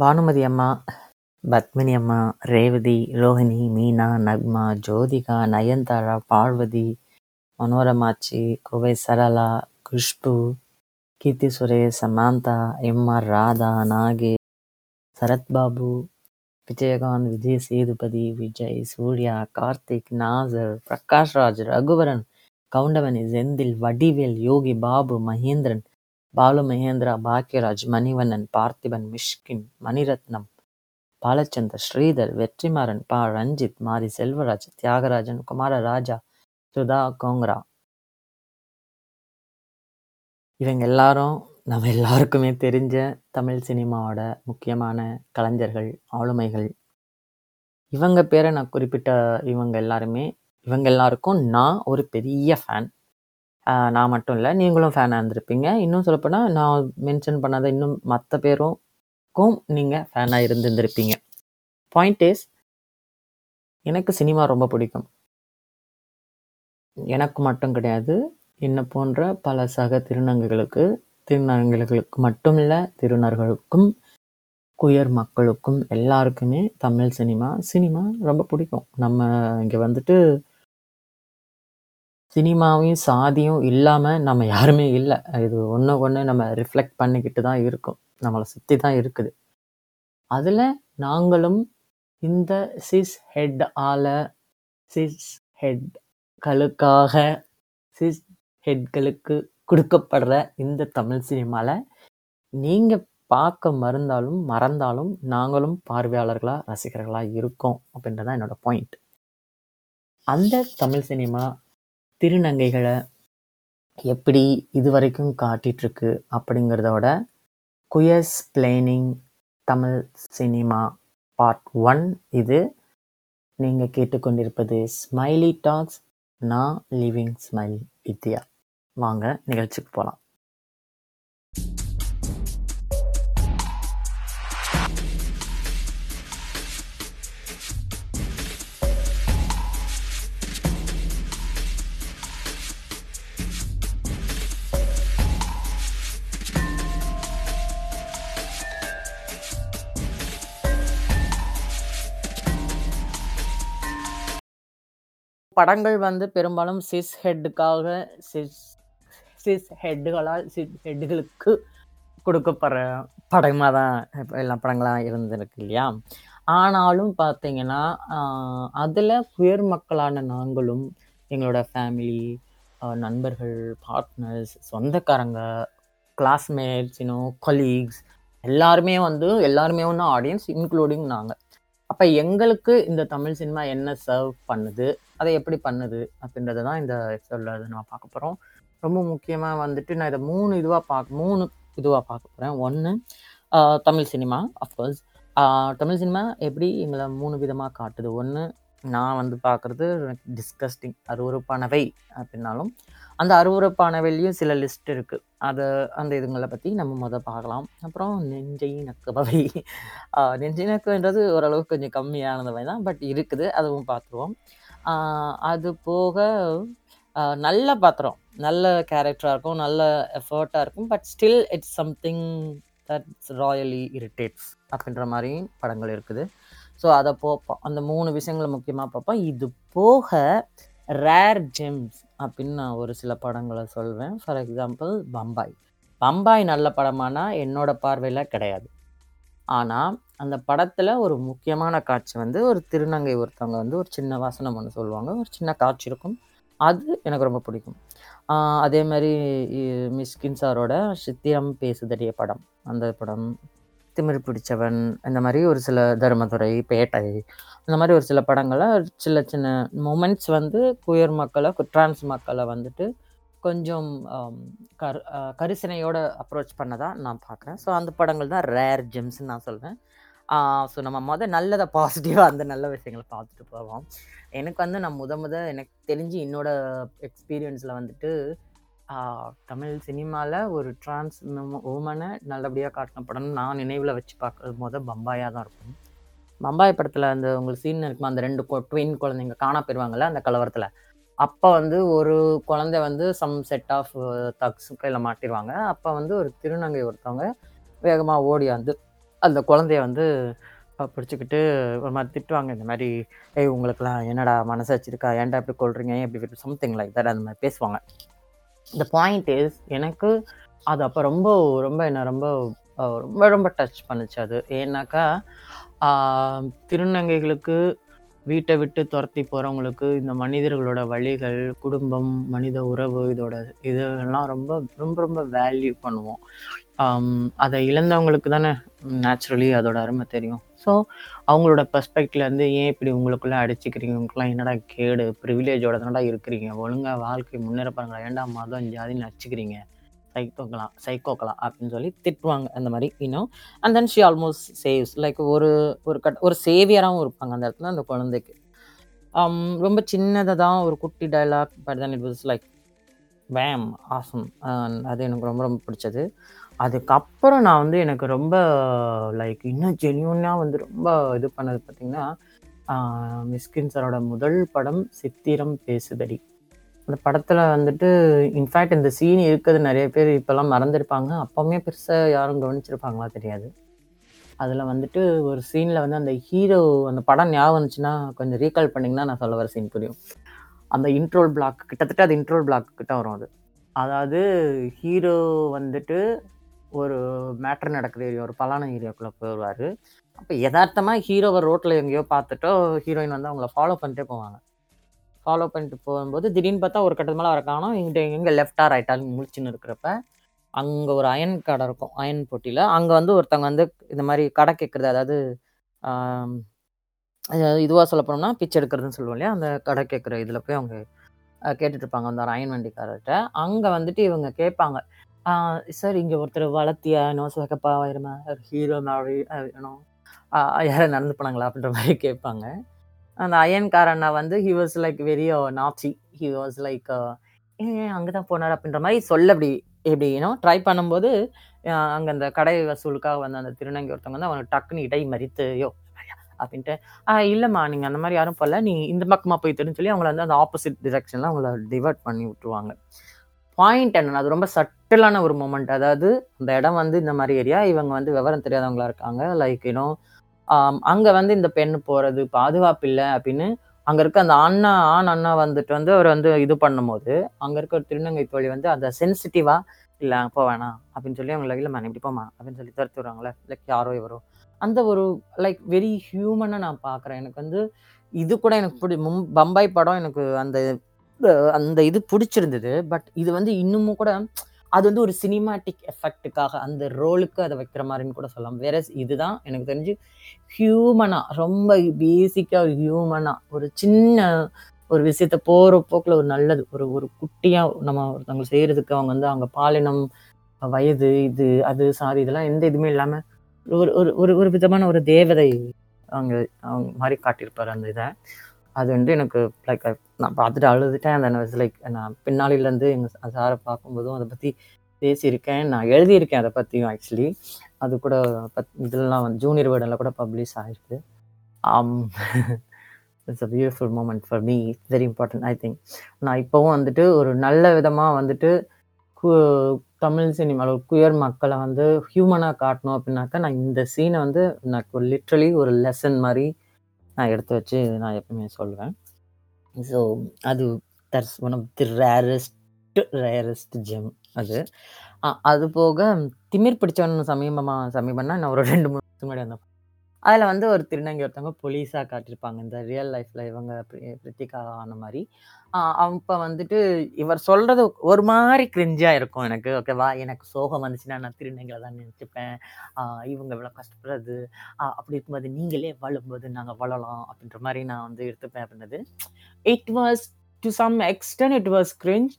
பானுமதி அம்மா, பத்மினி அம்மா, ரேவதி, ரோஹிணி, மீனா, நக்மா, ஜோதிகா, நயன்தாரா, பார்வதி, மனோரமாச்சி, குவை சரளா, குஷ்பு, கீர்த்தி சுரேஷ், சமாந்தா, எம்.ஆர். ராதா, நாகே சரத்பாபு, விஜயகாந்த், விஜய் சேதுபதி, விஜய், சூர்யா, கார்த்திக், நாசர், பிரகாஷ்ராஜ் ரகுவரன், கவுண்டமணி, செந்தில், வடிவேல், யோகி பாபு, மகேந்திரன், பாலு மகேந்திரா, பாக்யராஜ், மணிவண்ணன், பார்த்திபன், மிஷ்கின், மணிரத்னம், பாலச்சந்தர், ஸ்ரீதர், வெற்றிமாறன், பா. ரஞ்சித், மாரி செல்வராஜ், தியாகராஜன், குமாரராஜா, சுதா கோங்கரா. இவங்க எல்லாரும் நம்ம எல்லாருக்குமே தெரிஞ்ச தமிழ் சினிமாவோட முக்கியமான கலைஞர்கள், ஆளுமைகள். இவங்க பேரை நான் குறிப்பிட்ட இவங்க எல்லாருமே இவங்க எல்லாருக்கும் நான் ஒரு பெரிய ஃபேன். நான் மட்டும் இல்லை நீங்களும் ஃபேனாக இருந்திருப்பீங்க. இன்னும் சொல்லப்போனால் நான் மென்ஷன் பண்ணாத இன்னும் மற்ற பேருக்கும் நீங்கள் ஃபேனாக இருந்திருந்திருப்பீங்க. பாயிண்ட் இஸ் எனக்கு சினிமா ரொம்ப பிடிக்கும். எனக்கு மட்டும் கிடையாது. என்ன போன்ற பல சக திருநங்கைகளுக்கு திருநங்கைகளுக்கு மட்டும் இல்லை திருநர்களுக்கும், குயர் மக்களுக்கும் எல்லாருக்குமே தமிழ் சினிமா சினிமா ரொம்ப பிடிக்கும். நம்ம இங்கே வந்துட்டு சினிமாவையும், சாதியும் இல்லாம நம்ம யாருமே இல்ல. இது ஒண்ணுக்கு ஒண்ணு நம்ம ரிஃப்ளெக்ட் பண்ணிக்கிட்டு தான் இருக்கோம். நம்மள சுத்தி தான் இருக்குது. அதுல நாங்களும் இந்த சிஸ் ஹெட் ஆல சிஸ் ஹெட்களுக்காக சிஸ் ஹெட்களுக்கு குடுக்கப்படுற இந்த தமிழ் சினிமால, நீங்க பார்க்க மறந்தாலும் மறந்தாலும் நாங்களும் பார்வையாளர்களா, ரசிகர்களா இருக்கோம். அப்படின்றது தான் என்னோட பாயிண்ட். அந்த தமிழ் சினிமா திருநங்கைகளை எப்படி இது வரைக்கும் காட்டிகிட்ருக்கு அப்படிங்கிறதோட queersplaining Tamil cinema part one இது. நீங்கள் கேட்டுக்கொண்டிருப்பது ஸ்மைலி டாக்ஸ். நான் லிவிங் ஸ்மைல் வித்யா. வாங்க நிகழ்ச்சிக்கு போகலாம் படங்கள் வந்து பெரும்பாலும் சிஸ் ஹெட்டுக்காக சிஸ் சிஸ் ஹெட்டுகளால் சிஸ் ஹெட்டுகளுக்கு கொடுக்கப்படுற படமாக தான் எல்லா படங்களாக இருந்திருக்கு இல்லையா? ஆனாலும் பார்த்தீங்கன்னா, அதில் உயர் மக்களான நாங்களும், எங்களோட ஃபேமிலி, நண்பர்கள், பார்ட்னர்ஸ், சொந்தக்காரங்க, கிளாஸ்மேட்ஸ், யூ நோ கொலீக்ஸ் எல்லாருமே வந்து எல்லாருமேன்னா ஆடியன்ஸ் இன்க்ளூடிங் நாங்கள் அப்போ எங்களுக்கு இந்த தமிழ் சினிமா என்ன சர்வ் பண்ணுது? அதை எப்படி பண்ணுது? அப்படின்றத தான் இந்த எபிசோடில் நம்ம பார்க்க போகிறோம் ரொம்ப முக்கியமாக வந்துட்டு நான் இதை மூணு இதுவாக பார்க்க மூணு இதுவாக பார்க்க போகிறேன் ஒன்று Tamil cinema of course. Tamil cinema எப்படி எங்களை மூணு விதமாக காட்டுது. ஒன்று நான் வந்து பார்க்குறது டிஸ்கஸ்டிங் அறுவறுப்பானவை அப்படின்னாலும், அந்த அறுவறுப்பானவையிலையும் சில லிஸ்ட் இருக்குது அதை அந்த இதுங்களை பற்றி நம்ம முதல் பார்க்கலாம். அப்புறம் நெஞ்சை நக்குபவை. நெஞ்சை நக்குன்றது ஓரளவுக்கு கொஞ்சம் கம்மியானதவை தான். பட் இருக்குது. அதுவும் பார்த்துருவோம். அது போக அ நல்ல பாத்திரம். நல்ல கேரக்டரா இருக்கும். நல்ல எஃபோர்ட்டா இருக்கும். But still it's something that's really irritates அப்படின்ற மாரி படங்கள் இருக்குது. ஸோ அத போப்போம். அந்த 3 விஷயங்கள முக்கியமா பார்ப்போம். இது போக ரேர் ஜெம்ஸ் அப்படின்னு நான் ஒரு சில படங்கள சொல்வேன். For example Bombay. பம்பாய் நல்ல படமானால் என்னோட பார்வையில கிடையாது. ஆனால் அந்த படத்தில் ஒரு முக்கியமான காட்சி வந்து ஒரு திருநங்கை ஒருத்தவங்க வந்து ஒரு சின்ன வாசனம் ஒன்று சொல்லுவாங்க. ஒரு சின்ன காட்சி இருக்கும். அது எனக்கு ரொம்ப பிடிக்கும். அதே மாதிரி இ சாரோட சித்திரம் பேசுதடிய படம். அந்த படம், திமிர் பிடிச்சவன் இந்த மாதிரி ஒரு சில தர்மதுரை, பேட்டை இந்த மாதிரி ஒரு சில படங்களை சின்ன சின்ன மூமெண்ட்ஸ் வந்து குயர் மக்களை ட்ரான்ஸ் மக்களை வந்துட்டு கொஞ்சம் கர் கரிசனையோட அப்ரோச் பண்ணதாக நான் பார்க்குறேன். ஸோ அந்த படங்கள் தான் ரேர் ஜெம்ஸ்ன்னு நான் சொல்வேன். ஸோ நம்ம மொதல் நல்லதை பாசிட்டிவாக அந்த நல்ல விஷயங்கள பார்த்துட்டு போவோம். எனக்கு வந்து நான் முத முத எனக்கு தெரிஞ்சு என்னோட எக்ஸ்பீரியன்ஸில் வந்துட்டு, தமிழ் சினிமாவில் ஒரு டிரான்ஸ் உமனை நல்லபடியாக காட்டின படம்னு நான் நினைவில் வச்சு பார்க்குறது மொத பம்பாயாக தான் இருக்கும். பம்பாய் படத்தில் அந்த உங்களுக்கு சீன் இருக்குமா, அந்த 2 கொ ட்வின் குழந்தைங்க காணா போயிருவாங்கல்ல அந்த கலவரத்தில் அப்போ வந்து ஒரு குழந்தை வந்து சம் செட் ஆஃப் தக்ஸுக்கையில் மாட்டிடுவாங்க அப்போ வந்து ஒரு திருநங்கை ஒருத்தவங்க வேகமா ஓடியாந்து அந்த குழந்தைய வந்து பிடிச்சிக்கிட்டு ஒரு மாதிரி திட்டுவாங்க. இந்த மாதிரி "ஏய் உங்களுக்குலாம் என்னடா மனசாச்சு இருக்கா? ஏன்டா இப்படி கொள்றீங்க ஏன் இப்படி சம்திங் லைக் தட் அந்த மாதிரி பேசுவாங்க. இந்த பாயிண்ட் இஸ் எனக்கு அது அப்போ ரொம்ப ரொம்ப என்ன ரொம்ப ரொம்ப ரொம்ப டச் பண்ணுச்சு அது. ஏன்னாக்கா, திருநங்கைகளுக்கு வீட்டை விட்டு துரத்தி போகிறவங்களுக்கு இந்த மனிதர்களோட வழிகள் குடும்பம், மனித உறவு இதோட இதெல்லாம் ரொம்ப ரொம்ப ரொம்ப வேல்யூ பண்ணுவோம். அதை இழந்தவங்களுக்கு தானே நேச்சுரலி அதோட அருமை தெரியும். ஸோ, அவங்களோட பெர்ஸ்பெக்டிவ்லேருந்து ஏன் இப்படி உங்களுக்குள்ளே அடிச்சுக்கிறீங்க? உங்களுக்குலாம் என்னடா கேடு? ப்ரிவிலேஜோட தானடா இருக்கிறீங்க. ஒழுங்கா வாழ்க்கை முன்னேற பாருங்களேன். ஏன்டா மதம், ஜாதின்னு அடிச்சுக்கிறீங்க? சைக்கோக்கலாம் சைக்கோக்கலாம் அப்படின்னு சொல்லி திட்டுவாங்க. அந்த மாதிரி இன்னும் and then she almost saves like ஒரு ஒரு கட் ஒரு சேவியராகவும் இருப்பாங்க அந்த இடத்துல அந்த குழந்தைக்கு. Um, ரொம்ப சின்னதை தான் ஒரு குட்டி dialogue but then it was like wham awesome! அது எனக்கு ரொம்ப ரொம்ப பிடிச்சது. அதுக்கப்புறம் நான் வந்து எனக்கு ரொம்ப லைக் இன்னும் ஜென்யூனாக வந்து ரொம்ப இது பண்ணது பார்த்திங்கன்னா மிஸ்கின் சாரோட முதல் படம் சித்திரம் பேசுதடி. அந்த படத்துல வந்துட்டு இன்ஃபேக்ட் இந்த சீன் இருக்கிறது நிறைய பேர் இப்போல்லாம் மறந்துருப்பாங்க அப்போவுமே பெருசாக யாரும் கவனிச்சிருப்பாங்களா தெரியாது. அதில் வந்துட்டு ஒரு சீனில் வந்து அந்த ஹீரோ அந்த படம் ஞாபகம் வந்துச்சுன்னா, கொஞ்சம் ரீகால் பண்ணிங்கன்னா நான் சொல்ல வர சீன் புரியும். அந்த இன்ட்ரோல் பிளாக் கிட்டத்தட்ட அது இன்ட்ரோல் பிளாக் கிட்ட வரும் அது. அதாவது ஹீரோ வந்துட்டு ஒரு மேட்டர் நடக்கிற ஏரியா, ஒரு பலான ஏரியாவுக்குள்ளே போயிடுவார் அப்போ யதார்த்தமாக ஹீரோவை ரோட்டில் எங்கேயோ பார்த்துட்டோ, ஹீரோயின் வந்து அவங்கள ஃபாலோ பண்ணிட்டே போவாங்க. ஃபாலோ பண்ணிட்டு போகும்போது திடீர்னு பார்த்தா ஒரு கட்டத்து மேலே அவர காணோம். இங்கே எங்க லெஃப்ட்டா, ரைட்டான்னு முழிச்சுன்னு இருக்கிறப்ப, அங்கே ஒரு அயன் கடை இருக்கும். அயன் போட்டியில் அங்கே வந்து ஒருத்தவங்க வந்து இந்த மாதிரி கடை கேட்குறது அதாவது, இதுவாக சொல்ல போனோம்னா, பிச்சை எடுக்கிறதுன்னு சொல்லுவோம் இல்லையா? அந்த கடை கேட்குற இதில் போய் அவங்க கேட்டுட்ருப்பாங்க இருப்பாங்க. அந்த ஒரு அயன் வண்டிக்காரர்கிட்ட அங்கே வந்துட்டு இவங்க கேட்பாங்க. "சார் இங்கே ஒருத்தர் வளர்த்தியா? நோ சிகப்பா, இருமா ஹீரோ மாதிரி வேணும் யாராவது நடந்து போனாங்களா?" அப்படின்ற மாதிரி கேட்பாங்க. அந்த அயன்காரண்ணா அண்ணா வந்து he was like very Nachi he was like "ஏன் அங்கே தான் போனார் அப்படின்ற மாதிரி சொல்ல அப்படி எப்படி யூ ட்ரை பண்ணும்போது, அங்கே அந்த கடை வசூலுக்காக வந்த அந்த திருநங்கை ஒருத்தவங்க வந்து அவனுக்கு டக்குன்னு இடை மறித்து, யோ அப்படின்ட்டு, "ஆ நீங்கள் அந்த மாதிரி யாரும் போல. நீ இந்த பக்கமாக போய்த்துன்னு சொல்லி அவங்கள வந்து அந்த ஆப்போசிட் டிரெக்ஷனில் அவங்கள டிவர்ட் பண்ணி விட்டுருவாங்க. பாயிண்ட் என்ன அது ரொம்ப சட்டிலான ஒரு மூமெண்ட் அதாவது அந்த இடம் வந்து இந்த மாதிரி ஏரியா. இவங்க வந்து விவரம் தெரியாதவங்களா இருக்காங்க. லைக் இன்னும் ஆம் அங்க வந்து இந்த பெண் போறது பாதுகாப்பு இல்ல அப்படின்னு, அங்க இருக்க அந்த அண்ணா ஆண் அண்ணா வந்துட்டு வந்து அவர் வந்து இது பண்ணும்போது, அங்க இருக்க ஒரு திருநங்கை தோழி வந்து அத சென்சிட்டிவா, "இல்ல போ வேணாம்" அப்படின்னு சொல்லி அவங்கள "இல்லம்மா நீ இப்படி போம்மா" அப்படின்னு சொல்லி துரத்தி விடுவாங்கல்ல. லைக் யாரோ எவரோ. அந்த ஒரு லைக் வெரி ஹியூமனா நான் பார்க்குறேன். எனக்கு வந்து இது கூட எனக்கு பிடி மும் பம்பாய் படம் எனக்கு அந்த அ அந்த இது புடிச்சிருந்தது. பட் இது வந்து இன்னமும் கூட அது வந்து ஒரு சினிமாட்டிக் எஃபெக்ட்டுக்காக அந்த ரோலுக்கு அதை வைக்கிற மாதிரின்னு கூட சொல்லலாம். வேற இதுதான் எனக்கு தெரிஞ்சு ஹியூமனா ரொம்ப பேசிக்கா ஹியூமனா ஒரு சின்ன ஒரு விஷயத்த போற போக்குல ஒரு நல்லது. ஒரு ஒரு குட்டியா நம்ம ஒருத்தவங்க செய்கிறதுக்கு அவங்க வந்து அவங்க பாலினம், வயது, இது, அது, சாதி இதெல்லாம் எந்த இதுவுமே இல்லாம ஒரு ஒரு ஒரு ஒரு விதமான ஒரு தேவதை அவங்க அவங்க மாதிரி காட்டியிருப்பாரு அந்த இதை அது வந்து எனக்கு லைக் நான் பார்த்துட்டு அழுதுட்டேன். அந்த தென் லைக் நான் பின்னாளிலேருந்து எங்கள் சாரை பார்க்கும்போதும் அதை பற்றி பேசியிருக்கேன். நான் எழுதியிருக்கேன் அதை பற்றியும் ஆக்சுவலி. அது கூட பத் இதெல்லாம் வந்து ஜூனியர் வேர்டன்ல கூட பப்ளிஷ் ஆகிருக்கு ஆம் it's a beautiful moment for me. Very important I think. நான் இப்போவும் வந்துட்டு ஒரு நல்ல விதமாக வந்துட்டு கு தமிழ் சினிமாவில் குயர் மக்களை வந்து ஹியூமனாக காட்டணும் அப்படின்னாக்கா, நான் இந்த சீனை வந்து நான் லிட்ரலி ஒரு லெசன் மாதிரி நான் எடுத்து வச்சு நான் எப்பவுமே சொல்லுவேன். ஸோ அது that's one of the rarest rarest gem அது. அது போக திமிர் பிடிச்சவன் சமீபமாக சமீபம்னா நான் ஒரு 2, 3 வருஷத்துக்கு முன்னாடி அந்த அதில் வந்து ஒரு திருநங்கை ஒருத்தவங்க போலீஸா காட்டியிருப்பாங்க. இந்த ரியல் லைஃப்ல இவங்க பிரி பிரித்திகா ஆன மாரி. அ அப்ப வந்துட்டு இவர் சொல்றது ஒரு மாரி கிரிஞ்சா இருக்கும் எனக்கு. ஓகேவா? எனக்கு சோகம் வந்துச்சுன்னா நான் திருநங்கையில் தான் நினச்சிப்பேன் அ இவங்க இவ்வளோ கஷ்டப்படுறது, அ அப்படி இருக்கும்போது நீங்களே வாழும்போது நாங்க வாழலாம் அப்படின்ற மாரி நான் வந்து எடுத்துப்பேன் அப்படின்னது. It was to some extent it was cringe.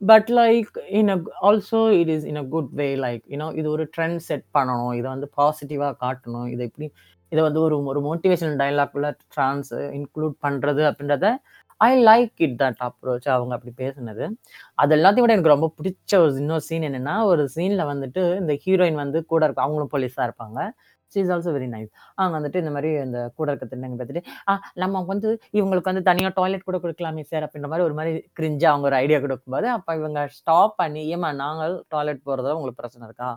But like in a also it is in a good way like you know இது ஒரு ட்ரெண்ட் செட் பண்ணணும். இத வந்து பாசிட்டிவா காட்டணும். இத எப்படி இதை வந்து ஒரு ஒரு மோட்டிவேஷனல் டயலாக்குள்ள ட்ரான்ஸ் இன்க்ளூட் பண்ணுறது அப்படின்றத I like it that approach அவங்க அப்படி பேசுனது. அது எல்லாத்தையும் விட எனக்கு ரொம்ப பிடிச்ச ஒரு இன்னொரு சீன் என்னன்னா, ஒரு சீனில் வந்துட்டு இந்த ஹீரோயின் வந்து கூட இருக்கும் அவங்களும் போலீஸாக இருப்பாங்க. She is also very nice. அவங்க வந்துட்டு இந்த மாதிரி இந்த கூட இருக்க திண்டங்க பார்த்துட்டு, "ஆ நம்ம வந்து இவங்களுக்கு வந்து தனியாக டாய்லெட் கூட கொடுக்கலாமே சார்" அப்படின்ற மாதிரி ஒரு மாதிரி கிரிஞ்சாக அவங்க ஒரு ஐடியா கொடுக்கும்போது அப்போ இவங்க ஸ்டாப் பண்ணி, ஏமா நாங்கள் டாய்லெட் போகிறதோ உங்களுக்கு பிரச்சனை இருக்கா?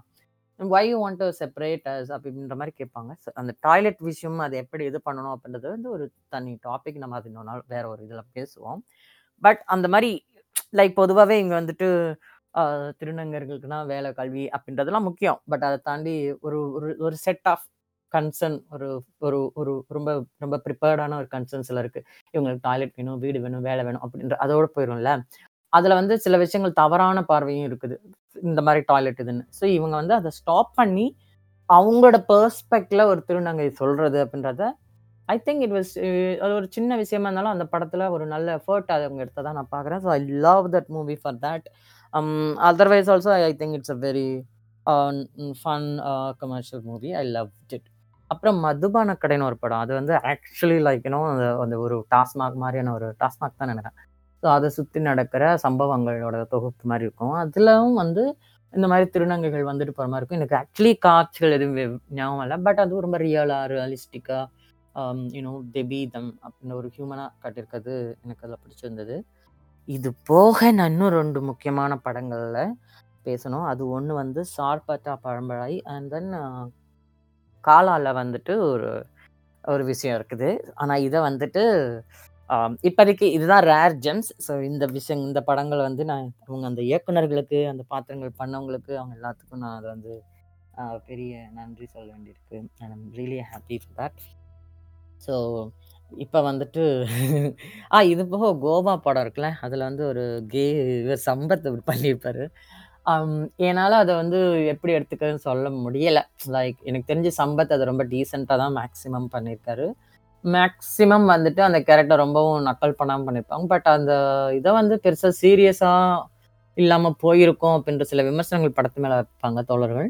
Why you want to separate us அப்படின்ற மாதிரி கேட்பாங்க. ஸோ அந்த டாய்லெட் விஷயம் அது எப்படி இது பண்ணணும் அப்படின்றது வந்து ஒரு தனி டாபிக். நம்ம அது இன்னொரு நாள் வேற ஒரு இதில் பேசுவோம். பட் அந்த மாதிரி லைக் பொதுவாகவே இங்கே வந்துட்டு திருநங்கர்களுக்குனா வேலை, கல்வி அப்படின்றதெல்லாம் முக்கியம். பட் அதை தாண்டி ஒரு ஒரு ஒரு செட் ஆஃப் கன்சர்ன் ஒரு ஒரு ஒரு ரொம்ப ரொம்ப ப்ரிப்பேர்டான ஒரு கன்சர்ன்ஸ்ல இருக்கு. இவங்களுக்கு டாய்லெட் வேணும், வீடு வேணும், வேலை வேணும் அப்படின்ற அதோட போயிடும்ல அதில் வந்து சில விஷயங்கள் தவறான பார்வையும் இருக்குது. இந்த மாதிரி டாய்லெட் இதுன்னு. ஸோ இவங்க வந்து அதை ஸ்டாப் பண்ணி, அவங்களோட பெர்ஸ்பெக்ட்ல ஒரு திருநங்கை சொல்கிறது அப்படின்றத, ஐ திங்க் இட் வாஸ் அது ஒரு சின்ன விஷயமா இருந்தாலும் அந்த படத்தில் ஒரு நல்ல எஃபோர்ட் அவங்க எடுத்ததாக நான் பார்க்குறேன். So I love that movie for that. Otherwise also I think it's a very fun commercial movie. I love it. அப்புறம் மதுபான கடைன்னு ஒரு படம். அது வந்து ஆக்சுவலி லைக் யூனோ அந்த ஒரு டாஸ்மாக் மாதிரியான ஒரு டாஸ்மாக் தான் நினைக்கிறேன் ஸோ அதை சுற்றி நடக்கிற சம்பவங்களோட தொகுப்பு மாதிரி இருக்கும். அதுலவும் வந்து இந்த மாதிரி திருநங்கைகள் வந்துட்டு போகிற மாதிரி இருக்கும். எனக்கு ஆக்சுவலி காட்சிகள் எதுவும் ஞாபகம் இல்லை பட் அது ரொம்ப ரியலாக ரியலிஸ்டிக்காக யூனோ யூ நோ அப்படின்னு ஒரு ஹியூமனாக காட்டியிருக்கிறது எனக்கு அதில் பிடிச்சிருந்தது. இது போக நான் இன்னும் ரெண்டு முக்கியமான படங்களில் பேசணும். அது ஒன்று வந்து சார்பட்டா பழம்பழாய் அண்ட் தென் காலாவில் வந்துட்டு ஒரு ஒரு விஷயம் இருக்குது. ஆனால் இதை வந்துட்டு இப்போதைக்கு இதுதான் ரேர் ஜெம்ஸ். ஸோ இந்த விஷயம் இந்த படங்கள் வந்து நான் அவங்க அந்த இயக்குனர்களுக்கு, அந்த பாத்திரங்கள் பண்ணவங்களுக்கு, அவங்க எல்லாத்துக்கும் நான் அதை வந்து பெரிய நன்றி சொல்ல வேண்டியிருக்கு. I am really happy for that. So இப்போ வந்துட்டு ஆ இது போக கோவா படம் இருக்குல்ல. அதில் வந்து ஒரு கே இவர் சம்பத் பண்ணியிருப்பார் பண்ணியிருப்பாரு. அதை வந்து எப்படி எடுத்துக்கிறதுன்னு சொல்ல முடியலை லைக் எனக்கு தெரிஞ்சு சம்பத் அதை ரொம்ப டீசெண்டாக தான் மேக்ஸிமம் பண்ணியிருக்காரு. மேக்ஸிமம் வந்துட்டு அந்த கேரக்டர் ரொம்பவும் நக்கல் பண்ணாமல் பண்ணியிருப்பாங்க. பட் அந்த இதை வந்து பெருசாக சீரியஸாக இல்லாமல் போயிருக்கோம் அப்படின்ற சில விமர்சனங்கள் படத்து மேலே வைப்பாங்க தோழர்கள்.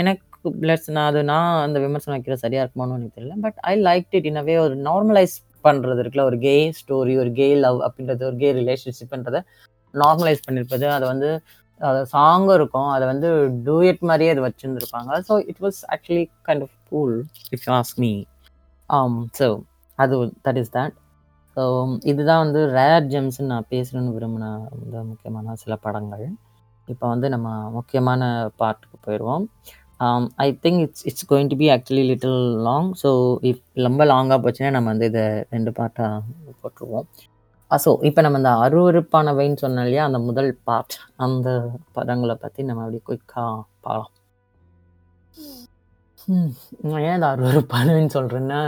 எனக்கு பிளஸ் நான் அது நான் அந்த விமர்சனம் வைக்கிறது சரியாக இருக்குமான்னு எனக்கு தெரியல. But I like it in ஒரு நார்மலைஸ் பண்ணுறது இருக்குல்ல. ஒரு கே ஸ்டோரி, ஒரு கே லவ் அப்படின்றது, ஒரு கே ரிலேஷன்ஷிப்ன்றத நார்மலைஸ் பண்ணியிருப்பது. அதை வந்து அ சாங்கும் இருக்கும். அதை வந்து டூயட் மாதிரியே அது வச்சுருந்துருப்பாங்க so it was actually kind of cool if you ask me. Um, um so அது தட் இஸ் தட். ஸோ இதுதான் வந்து ரேர் ஜெம்ஸ்ன்னு நான் பேசணும்னு விரும்பின வந்து முக்கியமான சில படங்கள். இப்போ வந்து நம்ம முக்கியமான பார்ட்டுக்கு போயிடுவோம் I think it's it's going to be actually little long. So if ரொம்ப லாங்காக போச்சுன்னா நம்ம வந்து இதை ரெண்டு பார்ட்டாக போட்டுருவோம். Ah, ஸோ இப்போ நம்ம இந்த அருவருப்பானவைன்னு சொன்னோம் இல்லையா? அந்த முதல் பார்ட் அந்த படங்களை பற்றி நம்ம அப்படியே குயிக்காக பார்க்கலாம். நான் ஏன் இதை அருவருப்பானவைன்னு சொல்கிறேன்னா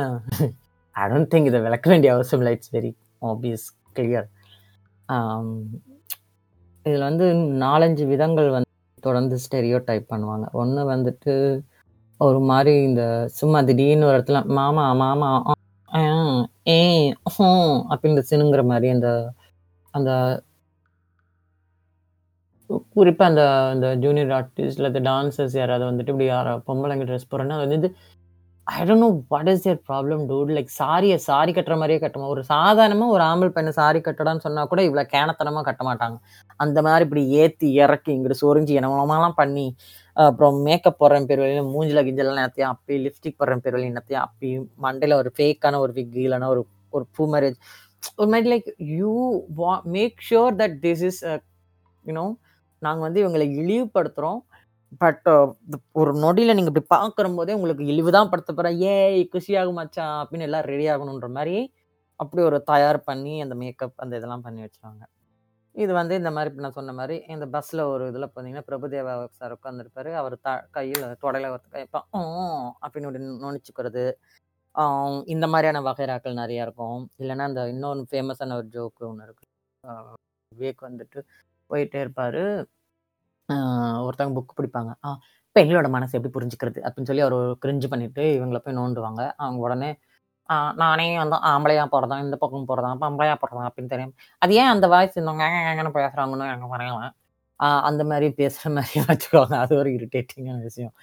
ஐ டோன்ட் திங்க் இதை விளக்க வேண்டிய அவசியம் இல்ல. It's very obvious, clear. இதில் வந்து 4, 5 விதங்கள் வந்து தொடர்ந்து ஸ்டெரியோ டைப் பண்ணுவாங்க. ஒன்று வந்துட்டு ஒரு மாதிரி இந்த சும்மா திடீர்னு ஒரு இடத்துல மாமா, மாமா, ஏ, ஹோ அப்படின்னு சினுங்கிற மாதிரி அந்த அந்த குறிப்பாக அந்த அந்த ஜூனியர் ஆர்டிஸ்ட் இல்லை டான்சர்ஸ் யாராவது வந்துட்டு இப்படி யாரா பொம்பளைங்க ட்ரெஸ் போடுறேன்னா, அது வந்து I don't know what is their problem dude. Like சாரியை சாரி கட்டுற மாதிரியே கட்டணும். ஒரு சாதாரணமாக ஒரு ஆம்பள் பையனை சாரி கட்டடான்னு சொன்னால் கூட இவ்வளோ கேனத்தனமாக கட்ட மாட்டாங்க. அந்த மாதிரி இப்படி ஏற்றி இறக்கி, இங்கிட்டு சொரிஞ்சு என்னென்னமோலாம் பண்ணி, அப்புறம் மேக்கப் போடுறேன் பேர் வழியும் மூஞ்சில கிஞ்சலாம் என்னத்தையும் அப்பி, லிப்ஸ்டிக் போடுறேன் பேர் வழியில என்னத்தையும் அப்பி, மண்டையில் ஒரு ஃபேக்கான ஒரு விக் இல்லன்னா ஒரு ஒரு பூ மேரேஜ் ஒரு மாதிரி like you wanna make sure that this is a நாங்கள் வந்து இவங்களை இழிவுபடுத்துகிறோம் பட் uh, ஒரு நொடியில் நீங்கள் இப்படி பார்க்கும்போதே உங்களுக்கு இழிவு தான் படுத்த போகிறேன் ஏய் குஷியாகு மச்சான் அப்படின்னு எல்லாம் ரெடி ஆகணுன்ற மாதிரி அப்படி ஒரு தயார் பண்ணி அந்த மேக்கப் அந்த இதெல்லாம் பண்ணி வச்சுருவாங்க. இது வந்து இந்த மாதிரி இப்போ நான் சொன்ன மாதிரி இந்த பஸ்ஸில் ஒரு இதில் பார்த்தீங்கன்னா, பிரபுதேவா சார் உட்காந்துருப்பாரு அவர் த கையில் தொடையில ஒரு கைப்பா அப்படின்னு இப்படி நுணிச்சுக்கிறது. இந்த மாதிரியான வகைராக்கள் நிறையா இருக்கும். இல்லைன்னா அந்த இன்னொன்று ஃபேமஸான ஒரு ஜோக்கு ஒன்று இருக்கு. விவேக் வந்துட்டு போயிட்டே இருப்பாரு. ஆ ஒருத்தவங்க புக் பிடிப்பாங்க ஆ பெண்களோட மனசு எப்படி புரிஞ்சுக்கிறது? அப்படின்னு சொல்லி அவரு கிரின்ஜ் பண்ணிட்டு இவங்கள போய் நோண்டுவாங்க. அவங்க உடனே ஆ நானே வந்து ஆம்பளையா பொறந்தேன், இந்த பக்கம் பொறந்தேன், பொம்பளையா பொறந்தேன் அப்படின்னு தெரியும். அது ஏன் அந்த வாய்ஸ் இன்னும் ஙே ங்கேன்னு பேசுறாங்கன்னு எனக்கு தெரியல. ஆ அந்த மாரி பேசுற மாதிரி வச்சுக்கோங்க. அது ஒரு இரிட்டேட்டிங்கான விஷயம்.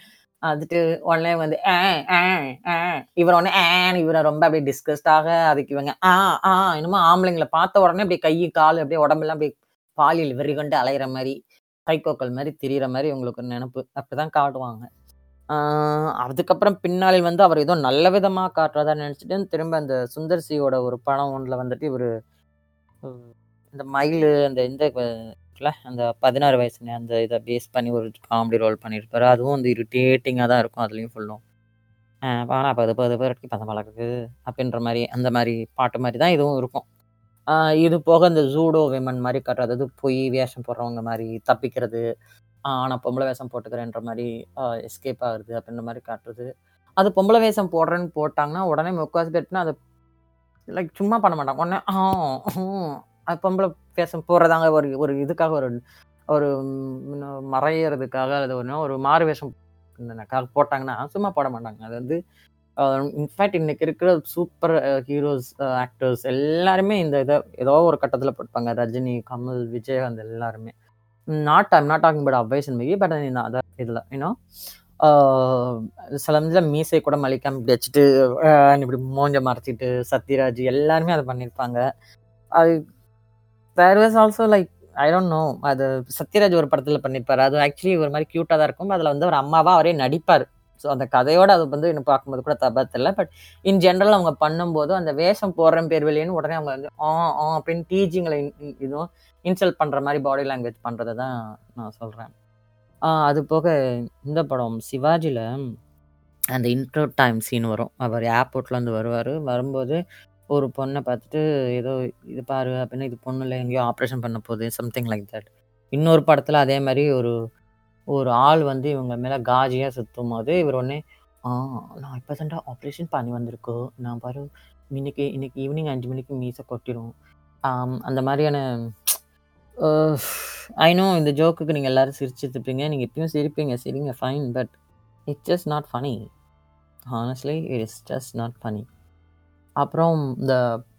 அதுட்டு உடனே வந்து ஆ ஆ ஆ இவர் உடனே ஆன்னு இவர ரொம்ப அப்படியே டிஸ்கஸ்டாக அதுக்கு இவங்க ஆ ஆ என்னமோ ஆம்பளைங்கள பார்த்த உடனே அப்படியே கை, கால் அப்படியே உடம்பெல்லாம் அப்படியே பாலியல் வெறி கொண்டு அலையிற மாதிரி கைகோக்கள் மாதிரி திரியிற மாதிரி உங்களுக்கு ஒரு நெனப்பு. அப்படிதான் காட்டுவாங்க. அதுக்கப்புறம் பின்னாளில் வந்து அவர் ஏதோ நல்ல விதமாக காட்டுறதா நினச்சிட்டு திரும்ப அந்த சுந்தர் சியோட ஒரு படம் ஒன்றில் வந்துட்டு ஒரு இந்த மயில் அந்த இந்த அந்த பதினாறு வயசுல அந்த இதை பேஸ் பண்ணி ஒரு காமெடி ரோல் பண்ணியிருப்பாரு. அதுவும் வந்து இரிட்டேட்டிங்காக தான் இருக்கும் அதுலேயும் ஃபுல்லும். அ "பாடா பது பது பரக்கி பதம் வளர்க்குது அப்படின்ற மாதிரி அந்த மாதிரி பாட்டு மாதிரி தான் இதுவும் இருக்கும். ஆ இது போக இந்த ஜூடோ விமன் மாரி காட்டுறது, அதாவது பொய் வேஷம் போடுறவங்க மாரி தப்பிக்கிறது. ஆ பொம்பளை பொம்பள வேஷம் போட்டுக்கிறேன்ற மாரி அ எஸ்கேப் ஆகுறது அப்படின்ற மாரி காட்டுறது. அது பொம்பள வேஷம் போடுறேன்னு போட்டாங்கன்னா, உடனே முக்காவாசி பேர்னா அதை லைக் சும்மா பண்ண மாட்டாங்க. உடனே ஆ, அது பொம்பள வேஷம் போடுறதாங்க ஒரு ஒரு இதுக்காக ஒரு ஒரு ம் மறையறதுக்காக அது ஒண்ணு ஒரு மாறு வேஷம் போட்டாங்கன்னா, சும்மா போட மாட்டாங்க. அது வந்து இன்ஃபேக்ட் இன்னைக்கு இருக்கிற சூப்பர் ஹீரோஸ், ஆக்டர்ஸ் எல்லாருமே இந்த இதை ஏதோ ஒரு கட்டத்தில் போட்டுப்பாங்க. ரஜினி, கமல், விஜயகாந்த் எல்லாருமே. Not I'm not talking but அவ்வைஸ் and but அதை இதில் ஏன்னா சில இதில் மீசை கூட மலிக்காம இப்படி வச்சுட்டு, இப்படி மோஞ்ச மறைச்சிட்டு, சத்யராஜ் எல்லாருமே அதை பண்ணியிருப்பாங்க. அது there was also like I don't know அது சத்யராஜ் ஒரு படத்தில் பண்ணியிருப்பார் அது ஆக்சுவலி ஒரு மாதிரி க்யூட்டாக தான் இருக்கும். அதில் வந்து ஒரு அம்மாவாக அவரே நடிப்பார் ஸோ அந்த கதையோட அது வந்து இன்னும் பார்க்கும்போது கூட தப்பா இல்லை பட் இன் ஜென்ரல் அவங்க பண்ணும்போது, அந்த வேஷம் போடுற பேர் வெளியேன்னு உடனே அவங்க வந்து ஆ, ஆ அப்படின்னு டீச்சிங்களை இதுவும் இன்சல்ட் பண்ணுற மாதிரி பாடி லாங்குவேஜ் பண்றத தான் நான் சொல்கிறேன் அது போக இந்த படம் சிவாஜியில் அந்த இன்ட்ரோ டைம் சீன் வரும். அவர் ஏர்போர்ட்லேருந்து வருவார் வரும்போது ஒரு பொண்ணை பார்த்துட்டு, ஏதோ "இது பாரு" அப்படின்னு இது பொண்ணு இல்லை எங்கேயோ ஆப்ரேஷன் பண்ண போகுது. Something like that. இன்னொரு படத்தில் அதே மாதிரி ஒரு ஒரு ஆள் வந்து இவங்க மேல காஜியா சுத்தும்போது, இவர் உடனே "ஆ நான் இப்ப தான்டா ஆப்ரேஷன் பண்ணி வந்திருக்கோம் நான் பாரு இன்னைக்கு இன்னைக்கு ஈவினிங் 5 மணிக்கு மீச கொட்டிரும்." ஆம் அந்த மாரியான அ ஐ நோ இந்த ஜோக்குக்கு நீங்க எல்லாரும் சிரிச்சுட்டு இருப்பீங்க. நீங்க இப்பயும் சிரிப்பீங்க. சிரிங்க fine. But it's just not funny honestly it is just not funny அப்புறம் இந்த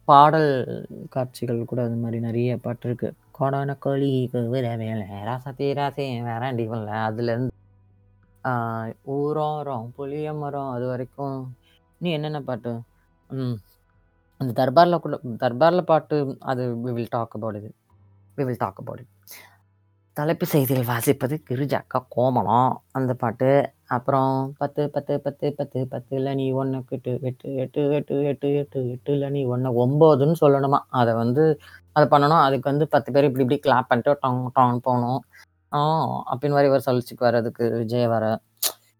பாடல் காட்சிகள் கூட அது மாரி நெறைய பாட்டு இருக்கு. "கோடான கோழி கூவுற வேள ராசாத்தி ராசே வேறாண்டி அதுலேருந்து ஊரம் புளிய மரம்" அது வரைக்கும் இன்னும் என்னென்ன பாட்டு? அந்த தர்பாரில் கூட தர்பாரில் பாட்டு அது வி வில் டாக் அபவுட் இது we will talk about it. தலைப்பு செய்திகள் வாசிப்பது கிரிஜாக்கா கோமலம் அந்த பாட்டு. அப்புறம் "பத்து பத்து பத்து பத்து பத்துல நீ ஒன்று எட்டு எட்டு எட்டு எட்டு எட்டு எட்டு எட்டுல நீ ஒன்று ஒம்போதுன்னு சொல்லணுமா. அதை வந்து அதை பண்ணணும். அதுக்கு வந்து 10 பேர் இப்படி இப்படி கிளாப் பண்ணிட்டு டாங் டாங் போகணும் ஆ அப்படின்னு மாதிரி இவர் சொல்லிச்சுக்கு வர்றதுக்கு விஜய் வேற.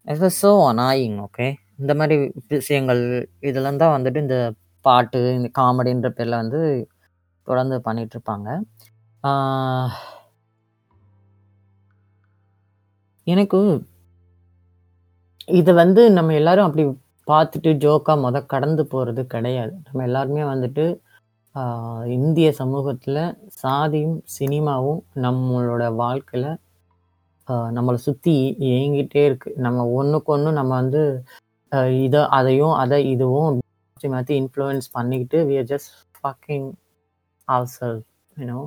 It was so annoying okay. இந்த மாதிரி விஷயங்கள் இதெல்லாம் தான் வந்துட்டு இந்த பாட்டு, இந்த காமெடின்ற பேரில் வந்து தொடர்ந்து பண்ணிகிட்ருப்பாங்க எனக்கு இத வந்து நம்ம எல்லாரும் அப்படி பார்த்துட்டு ஜோக்கா மொத கடந்து போறது கிடையாது. நம்ம எல்லாருமே வந்துட்டு ஆ இந்திய சமூகத்தில் சாதியும், சினிமாவும் நம்மளோட வாழ்க்கையில அ நம்மள சுத்தி இயங்கிட்டே இருக்கு. நம்ம ஒன்றுக்கொன்று நம்ம வந்து அ இத அதையும், அத இதுவும் மாத்தி மாத்தி இன்ஃப்ளூயன்ஸ் பண்ணிக்கிட்டு we are just fucking ourselves you know.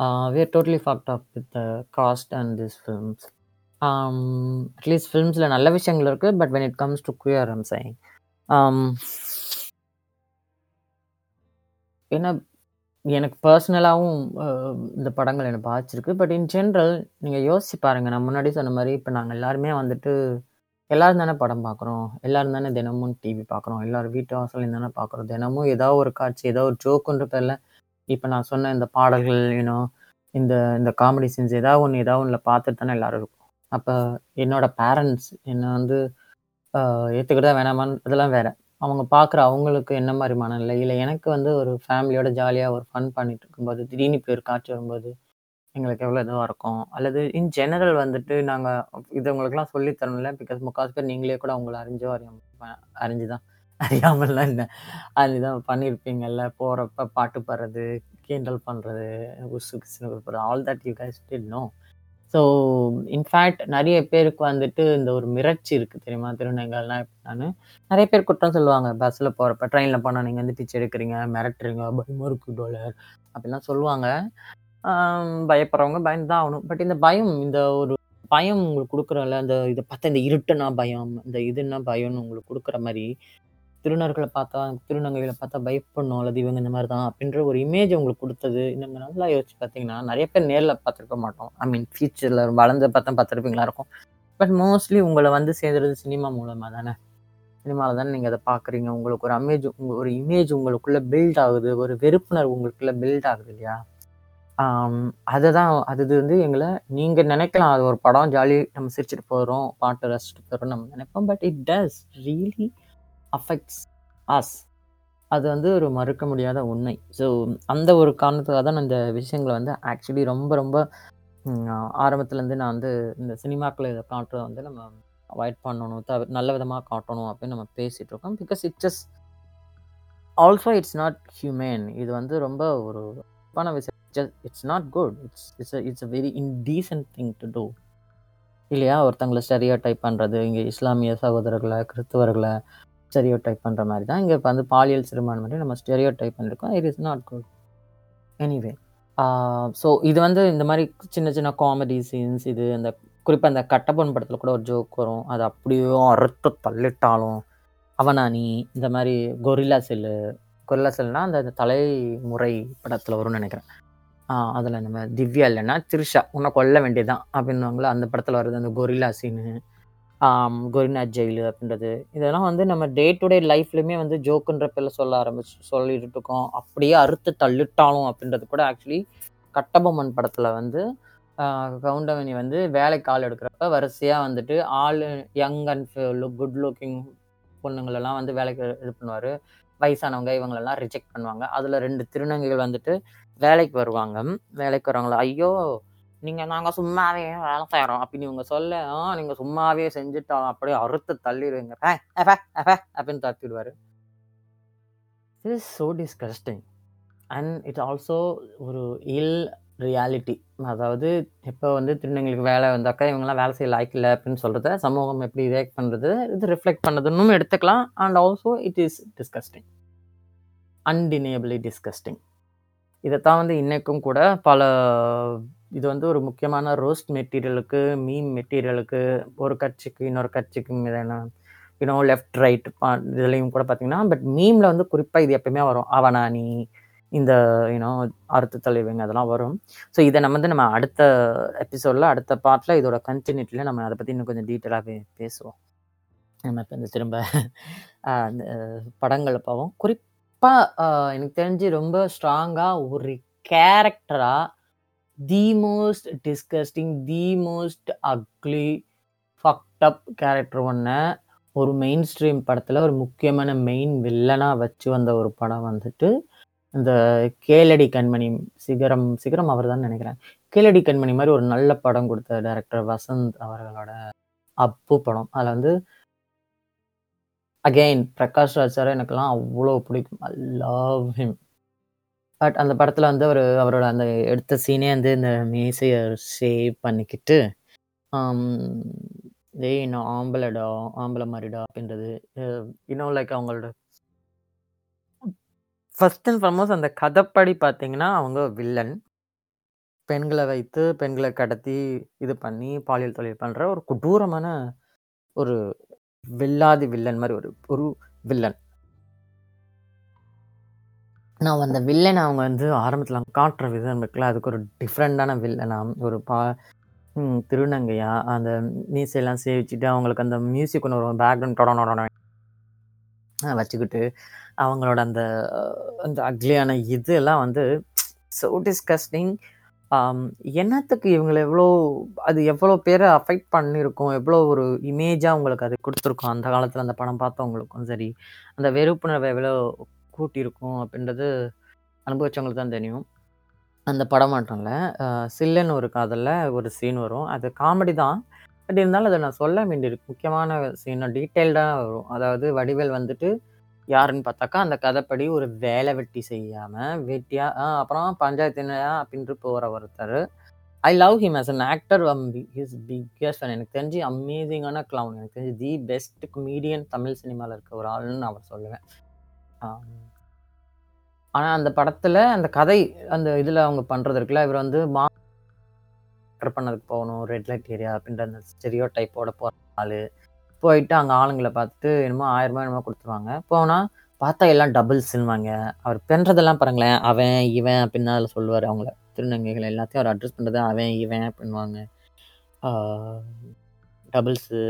Ah we are totally fucked up with the cast and this films um at least ஃபிலிம்ஸ்ல நல்ல விஷயங்கள் இருக்கு. But when it comes to queer I am saying. Um. ஏன்னா, எனக்கு பெர்சனலாவும் அ இந்த படங்கள் என்ன பாதிச்சிருக்கு. But in general நீங்க யோசிச்சு பாருங்க. நான் முன்னாடி சொன்ன மாரி இப்ப நாங்க எல்லாருமே வந்துட்டு எல்லாரும் தானே படம் பார்க்குறோம். எல்லாரும் தானே தினமும் டிவி பார்க்குறோம். எல்லாரும் வீட்டு வாசல்லயும் தானே பார்க்குறோம். தினமும் ஏதோ ஒரு காட்சி, ஏதோ ஒரு ஜோக்குன்ற பேர்ல இப்ப நான் சொன்ன இந்த பாடல்கள் யூ நோ இந்த இந்த காமெடி சீன்ஸ் ஏதாவது ஒண்ணு ஏதாவது ஒண்ணுல பார்த்துட்டு தானே எல்லாரும் இருக்கோம். அப்போ என்னோட பேரண்ட்ஸ் என்ன வந்து அ வேணாமான்னு அதெல்லாம் வேற. அவங்க பார்க்குற அவங்களுக்கு என்ன மாரி மனநிலை, இல்ல எனக்கு வந்து ஒரு ஃபேமிலியோட ஜாலியா ஒரு ஃபன் பண்ணிட்டு இருக்கும்போது, திடீர்னு இப்படி ஒரு காட்சி வரும்போது, எங்களுக்கு எவ்வளோ இதுவா இருக்கும். அல்லது இன் ஜெனரல் வந்துட்டு நாங்க இது உங்களுக்கெல்லாம் சொல்லி தரணும்ல. பிகாஸ் முக்காவாசி பேர் நீங்களே கூட உங்கள அறிஞ்சோ அறியாம அறிஞ்சு தான் அறியாமல்லாம் இல்ல. அதுதான் பண்ணியிருப்பீங்கல்ல. போறப்ப பாட்டு பாடுறது, கிண்டல் பண்றது, உசு கிசுன்னு கூப்பிடுறது all that you guys did no. So in fact நிறைய பேருக்கு வந்துட்டு இந்த ஒரு மிரட்சி இருக்கு தெரியுமா? திருநங்கைகள்லாம் எப்படின்னு நிறைய பேர் குற்றம் சொல்லுவாங்க. பஸ்ஸில் போகிறப்ப ட்ரெயினில் போனால் நீங்கள் வந்து பிச்சை எடுக்கிறீங்க, மிரட்டுறீங்க, பயமாக டாலர் அப்படிலாம் சொல்லுவாங்க. பயப்படுறவங்க பயந்து தான் ஆகணும். பட் இந்த பயம் இந்த ஒரு பயம் உங்களுக்கு குடுக்குறோம்ல, அந்த இதை பார்த்தா இந்த இருட்டுனா பயம், இந்த இதுன்னா பயம்னு உங்களுக்கு கொடுக்குற மாதிரி திருநர்களை பார்த்தா, திருநங்கைகளை பார்த்தா பயப்படணும். அல்லது இவங்க இந்த மாதிரி தான் அப்படின்ற ஒரு இமேஜ் உங்களுக்கு கொடுத்தது இந்த மாதிரி நல்லா யோசிச்சு பார்த்தீங்கன்னா, நிறைய பேர் நேரில் பார்த்துருக்க மாட்டோம். ஐ மீன் ஃபியூச்சரில் வளர்ந்து பார்த்தா பார்த்துருப்பீங்களா இருக்கும். பட் மோஸ்ட்லி உங்களை வந்து சேர்ந்துறது சினிமா மூலமாக தானே. சினிமாவில் தானே நீங்கள் அதை பார்க்குறீங்க. உங்களுக்கு ஒரு அமேஜ் உங்கள் ஒரு இமேஜ் உங்களுக்குள்ளே பில்ட் ஆகுது. ஒரு வெறுப்புணர்வு உங்களுக்குள்ளே பில்ட் ஆகுது இல்லையா? அதை அதுதான் அது வந்து எங்களை நீங்கள் நினைக்கலாம் அது ஒரு படம் ஜாலி நம்ம சிரிச்சுட்டு போகிறோம் பாட்டு ரசிச்சுட்டு போகிறோம் நம்ம நினைப்போம். But it does really affects us. அது வந்து ஒரு மறுக்க முடியாத உண்மை. ஸோ அந்த ஒரு காரணத்துக்காக தான் நான் இந்த விஷயங்களை வந்து ஆக்சுவலி ரொம்ப ரொம்ப ஆரம்பத்துலேருந்து நான் வந்து இந்த சினிமாக்களை இதை காட்டுறத வந்து நம்ம அவாய்ட் பண்ணணும். தவிர நல்ல விதமாக காட்டணும் அப்படின்னு நம்ம பேசிகிட்டு இருக்கோம். Because it's just also it's not humane. இது வந்து ரொம்ப ஒரு தப்பான விஷயம். Just it's not good. It's it's it's a very indecent thing to do. இல்லையா? ஒருத்தங்கள டைப் பண்ணுறது இங்கே இஸ்லாமிய சகோதரர்களை கிறிஸ்தவர்களை ஸ்டெரியோ டைப் பண்ணுற மாதிரி தான் இங்கே இப்போ வந்து பாலியல் சிறுபான்மை மாரி நம்ம ஸ்டெரியோடைப் பண்ணியிருக்கோம். It is not good. Anyway so இது வந்து இந்த மாதிரி சின்ன சின்ன காமெடி சீன்ஸ் இது அந்த குறிப்பாக அந்த கட்டப்பன் படத்தில் கூட ஒரு ஜோக் வரும். அது அப்படியோ அறுத்து தள்ளிட்டாலும், அவனா நீ இந்த மாதிரி கொரில்லா செல்லு கொரில்லா செல்லுனா அந்த தலைமுறை படத்தில் வரும்னு நினைக்கிறேன் அதில் நம்ம திவ்யா இல்லைன்னா த்ரிஷா உன்னை கொல்ல வேண்டியதுதான் அப்படின்னுவாங்களா அந்த படத்தில் வர்றது அந்த கொரில்லா சீனு. ஆம் ஜெயிலு அப்படின்றது. இதெல்லாம் வந்து நம்ம டே டு டே லைஃப்லையுமே வந்து ஜோக்குன்ற பேரில் சொல்ல ஆரம்பிச்சு சொல்லிட்டு இருக்கோம். அப்படியே அறுத்து தள்ளிட்டாலும் அப்படின்றது கூட ஆக்சுவலி கட்டபொம்மன் படத்தில் வந்து கவுண்டமணி வந்து வேலைக்கு ஆள் எடுக்கிறப்ப வரிசையாக வந்துட்டு ஆள் young and look good looking பொண்ணுங்களெல்லாம் வந்து வேலைக்கு இது பண்ணுவார் வயசானவங்க இவங்களெல்லாம் ரிஜெக்ட் பண்ணுவாங்க. அதில் ரெண்டு திருநங்கைகள் வந்துட்டு வேலைக்கு வருவாங்க. வேலைக்கு வரவங்கள, "ஐயோ! நீங்கள் நாங்கள் சும்மாவே வேலை செய்றோம்" அப்படின்னு இவங்க சொல்ல, நீங்கள் சும்மாவே செஞ்சுட்டா அப்படியே அறுத்து தள்ளிடுவீங்க பே பே அப்படின்னு தொரத்தி it is so disgusting. And it also ஒரு இல் ரியாலிட்டி. அதாவது இப்போ வந்து திருநங்களுக்கு வேலை வந்தாக்கா, இவங்கெல்லாம் வேலை செய்ய லாயக்கு இல்லை அப்படின்னு சொல்கிறத சமூகம் எப்படி ரியாக்ட் பண்ணுறது இது ரிஃப்ளெக்ட் பண்ணுறதுன்னு எடுத்துக்கலாம். And also it is disgusting. Undeniably disgusting. இதைத்தான் வந்து இன்றைக்கும் கூட பல இது வந்து ஒரு முக்கியமான ரோஸ்ட் மெட்டீரியலுக்கு, மீம் மெட்டீரியலுக்கு ஒரு கட்சிக்கு, இன்னொரு கட்சிக்கு இதெல்லாம் யூனோ லெஃப்ட், ரைட் ப இதுலயும் கூட பார்த்தீங்கன்னா, பட் மீமில் வந்து குறிப்பாக இது எப்பயுமே வரும். அவனா நீ, இந்த யூனோ அறுத்து தலைவங்க அதெல்லாம் வரும். ஸோ இதை நம்ம வந்து நம்ம அடுத்த எபிசோடில் அடுத்த பார்ட்டில் இதோட கன்டினியூட்டில நம்ம அதை பற்றி இன்னும் கொஞ்சம் டீட்டெயிலாகவே பேசுவோம். நம்ம இப்போ இந்த திரும்ப அந்த படங்களை பார்ப்போம் குறிப்பாக எனக்கு தெரிஞ்சு ரொம்ப ஸ்ட்ராங்காக ஒரு கேரக்டராக the most disgusting, the most ugly, fucked up character ஒன்று ஒரு மெயின் ஸ்ட்ரீம் படத்தில் ஒரு முக்கியமான மெயின் வில்லனாக வச்சு வந்த ஒரு படம் வந்துட்டு, இந்த கேளடி கண்மணி சிகரம் சிகரம் அவர் தான் நினைக்கிறேன் கேளடி கண்மணி மாதிரி ஒரு நல்ல படம் கொடுத்த டைரக்டர் வசந்த் அவர்களோட அப்பு படம். அதில் வந்து அகெயின் பிரகாஷ் ராஜ் சார் எனக்கெல்லாம் அவ்வளோ பிடிக்கும். ஐ லவ் ஹிம். பட் அந்த படத்தில் வந்து அவர் அவரோட அந்த எடுத்த சீனே வந்து இந்த மேசையை ஷேவ் பண்ணிக்கிட்டு, um, ஆம் "டேய் நான் ஆம்பளடா, ஆம்பளை மாதிரிடா அப்படின்றது. இன்னும் லைக் அவங்களோட ஃபஸ்ட் அண்ட் ஃபார்மோஸ்ட் அந்த கதைப்படி பார்த்தீங்கன்னா, அவங்க வில்லன். பெண்களை வைத்து, பெண்களை கடத்தி, இது பண்ணி பாலியல் தொழில் பண்ணுற ஒரு கொடூரமான ஒரு வில்லாதி வில்லன் மாதிரி ஒரு ஒரு வில்லன். நான் அந்த வில்லனை அவங்க வந்து ஆரம்பத்தில் காட்டுற விதம் இருக்குல்ல, அதுக்கு ஒரு டிஃப்ரெண்டான வில்லனா, ஒரு பா திருநங்கையா, அந்த மீசையெல்லாம் சேவிச்சுட்டு, அவங்களுக்கு அந்த மியூசிக் ஒன்று வரும். பேக்ரவுண்ட் தொடனோட வச்சுக்கிட்டு, அவங்களோட அந்த அந்த அக்லியான இதெல்லாம் வந்து ஸோ டிஸ்கஸ்டிங். என்னத்துக்கு இவங்களை எவ்வளோ அது எவ்வளோ பேரை அஃபெக்ட் பண்ணியிருக்கும். எவ்வளோ ஒரு இமேஜாக உங்களுக்கு அது கொடுத்துருக்கோம் அந்த காலத்தில் அந்த படம் பார்த்தவங்களுக்கும் சரி, அந்த வெறுப்புணர்வை எவ்வளோ கூட்டியிருக்கும் அப்படின்றது அனுபவிச்சவங்களுக்கு தான் தெரியும். அந்த படம் மட்டும் சில்லுன்னு ஒரு காதலில் ஒரு சீன் வரும். அது காமெடி தான். பட் இருந்தாலும் அதை நான் சொல்ல வேண்டியிருக்கு. முக்கியமான சீன் டீட்டெயில்டாக வரும். அதாவது வடிவேல் வந்துட்டு யாருன்னு பார்த்தாக்கா, அந்த கதைப்படி ஒரு வேலை வெட்டி செய்யாமல் வெட்டியாக அப்புறம் பஞ்சாயத்தினா அப்படின்ட்டு போகிற ஒருத்தர் I love him as an actor am his biggest fan. எனக்கு தெரிஞ்சு அமேசிங்கான கிளவுன். எனக்கு தெரிஞ்சு தி பெஸ்ட் கமெடியன் தமிழ் சினிமாவில் இருக்க ஒரு ஆளுன்னு நான் அவர் சொல்லுவேன். ஆனால் அந்த படத்தில் அந்த கதை அந்த இதில் அவங்க பண்றது இருக்குல்ல, வந்து மா பண்ணதுக்கு போகணும். ரெட் லைட் ஏரியா அப்படின்ற அந்த ஸ்டெரியோடைப்போட போகிற ஆள் போயிட்டு அங்கே ஆளுங்களை பார்த்துட்டு என்னமோ ஆயிரம் ரூபாய் என்னமோ கொடுத்துருவாங்க போனால் பார்த்தா எல்லாம் டபுள்ஸ்ன்னுவாங்க. அவர் பண்ணுறதெல்லாம் பாருங்களேன், அவன், இவன் அப்படின்னு அதில் சொல்லுவார் அவங்கள. திருநங்கைகள் எல்லாத்தையும் அவர் அட்ரஸ் பண்ணுறது அவன், இவன் அப்படின்னுவாங்க. டபுள்ஸு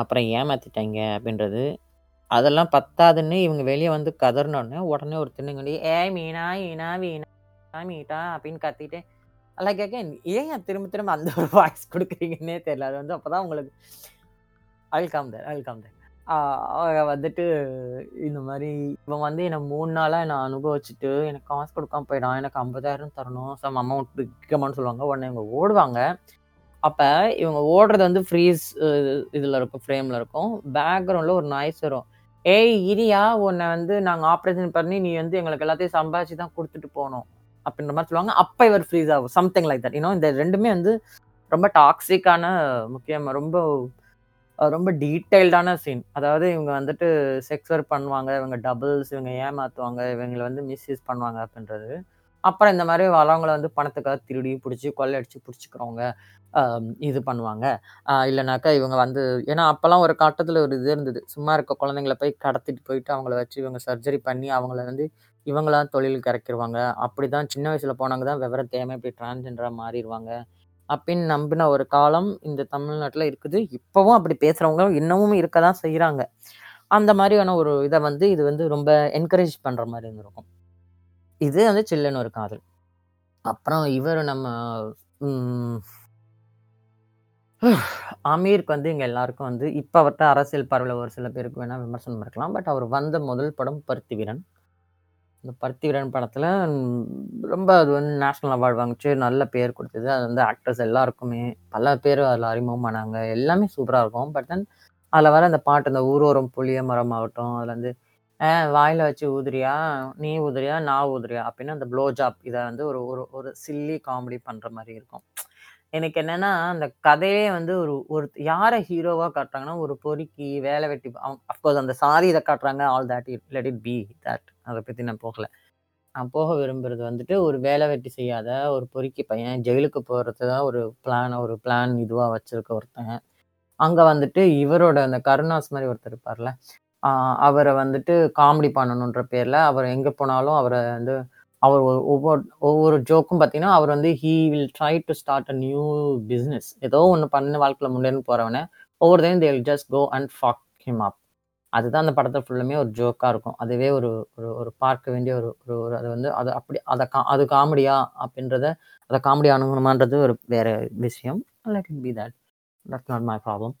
அப்புறம் ஏமாற்றிட்டாங்க அப்படின்றது. அதெல்லாம் பத்தாதுன்னு இவங்க வெளிய வந்து கதறுனோனே, உடனே ஒரு திருநங்கை "ஏய் மீனா, ஈனா, வீணா" மீட்டா அப்படின்னு கத்திட்டு லைக் அகைன் ஏன் திரும்ப திரும்ப அந்த ஒரு வாய்ஸ் கொடுக்குறீங்கன்னே தெரியல. அது வந்து அப்பதான் உங்களுக்கு அல் come there Al come there அவங்க வந்துட்டு இந்த மாதிரி இவன் வந்து என்னை மூணு நாளாக என்னை அனுபவிச்சுட்டு எனக்கு காசு கொடுக்காம போயிடான் எனக்கு ஐம்பதாயிரம் தரணும் சம் அமௌண்ட் விற்கமான்னு சொல்லுவாங்க. உடனே இவங்க ஓடுவாங்க. அப்போ இவங்க ஓடுறது வந்து ஃப்ரீஸ் இதில் இருக்கும் ஃப்ரேமில் இருக்கும். பேக்ரவுண்டில் ஒரு நாய்ஸ் வரும். ஏய் இரியா உன்னை வந்து நாங்கள் ஆப்ரேஷன் பண்ணி நீ வந்து எங்களுக்கு எல்லாத்தையும் சம்பாதிச்சு தான் கொடுத்துட்டு போகணும் அப்படின்ற மாதிரி சொல்லுவாங்க. அப்போ இவர் ஃப்ரீஸ் ஆகும் சம்திங் லைக் தட் இன்னும் இந்த ரெண்டுமே வந்து ரொம்ப டாக்ஸிக்கான முக்கியமாக ரொம்ப ரொம்ப டீட்டெயில்டான சீன் அதாவது இவங்க வந்துட்டு செக்ஸ் ஒர்க் பண்ணுவாங்க இவங்க டபுள்ஸ் இவங்க ஏமாற்றுவாங்க இவங்களை வந்து மிஸ்யூஸ் பண்ணுவாங்க அப்படின்றது. அப்புறம் இந்த மாதிரி வரவங்கள வந்து பணத்துக்காக திருடி பிடிச்சி கொள்ளையடிச்சு பிடிச்சிக்கிறவங்க இது பண்ணுவாங்க. இல்லைனாக்கா இவங்க வந்து ஏன்னா அப்போல்லாம் ஒரு கட்டத்தில் ஒரு இது இருந்தது. சும்மா இருக்க குழந்தைங்கள போய் கடத்திட்டு போயிட்டு அவங்கள வச்சு இவங்க சர்ஜரி பண்ணி அவங்கள வந்து இவங்களாம் தொழிலுக்கு இறக்கிடுவாங்க அப்படி தான் சின்ன வயசில் போனவங்க தான் விவரம் தேவை இப்படி டிரான்ஜெண்டராக மாறிடுவாங்க அப்படின்னு நம்பின ஒரு காலம் இந்த தமிழ்நாட்டில் இருக்குது. இப்போவும் அப்படி பேசுகிறவங்க இன்னமும் இருக்க தான் செய்கிறாங்க அந்த மாதிரியான ஒரு இதை வந்து இது வந்து ரொம்ப என்கரேஜ் பண்ணுற மாதிரி இருந்திருக்கும். இது வந்து சில்லுன்னு ஒரு காதல். அப்புறம் இவர் நம்ம அமீருக்கு வந்து இங்கே எல்லாருக்கும் வந்து இப்போ அவர்கிட்ட அரசியல் பார்வையில் ஒரு சில பேருக்கு வேணால் விமர்சனம் இருக்கலாம். பட் அவர் வந்த முதல் படம் பருத்தி வீரன் இந்த பருத்தி வீரன் படத்தில் ரொம்ப அது வந்து நேஷ்னல் அவார்டு வாங்கிச்சு. நல்ல பேர் கொடுத்தது. அது வந்து ஆக்டர்ஸ் எல்லாருக்குமே பல பேர் அதில் அறிமுகமானாங்க எல்லாமே சூப்பராக இருக்கும். பட் தென் அதில் வர அந்த பாட்டு அந்த ஊரோரம் புளிய மரம் ஆகட்டும் அதில் வந்து வாயில் வச்சு ஊதுறியா? நீ ஊதுறியா? நான் ஊதுறியா? அப்படின்னு அந்த ப்ளோ ஜாப் இதை வந்து ஒரு ஒரு ஒரு சில்லி காமெடி பண்ணுற மாதிரி இருக்கும். எனக்கு என்னன்னா அந்த கதையே வந்து ஒரு ஒரு யாரை ஹீரோவா காட்டுறாங்கன்னா ஒரு பொறுக்கி வேலை வெட்டி அவங்க அஃப்கோர்ஸ் அந்த சாரி இதை காட்டுறாங்க all that it let it be that அதை பற்றி நான் போகல. நான் போக விரும்புறது வந்துட்டு ஒரு வேலை வெட்டி செய்யாத ஒரு பொறுக்கி பையன் ஜெயிலுக்கு போகிறது தான் ஒரு பிளான் ஒரு பிளான் இதுவாக வச்சிருக்க ஒருத்தன். அங்கே வந்துட்டு இவரோட அந்த கருணாஸ் மாதிரி ஒருத்தர் இருப்பார்ல அவரை வந்துட்டு காமெடி பண்ணணுன்ற பேரில் அவர் எங்கே போனாலும் அவரை வந்து அவர் ஒவ்வொரு ஒவ்வொரு ஜோக்கும் பார்த்தீங்கன்னா அவர் வந்து he will try to start a new business ஏதோ ஒன்று பண்ண வாழ்க்கையில் முன்னேன்னு போகிறவனை ஒவ்வொரு time they'll just go and fuck him up அதுதான் அந்த படத்தை ஃபுல்லுமே ஒரு ஜோக்காக இருக்கும். அதுவே ஒரு ஒரு ஒரு பார்க்க வேண்டிய ஒரு ஒரு ஒரு அது வந்து அது அப்படி அதை கா அது காமெடியா அப்படின்றத அதை காமெடி அணுகணுமான்றது ஒரு வேற விஷயம். Let it be that that's not my problem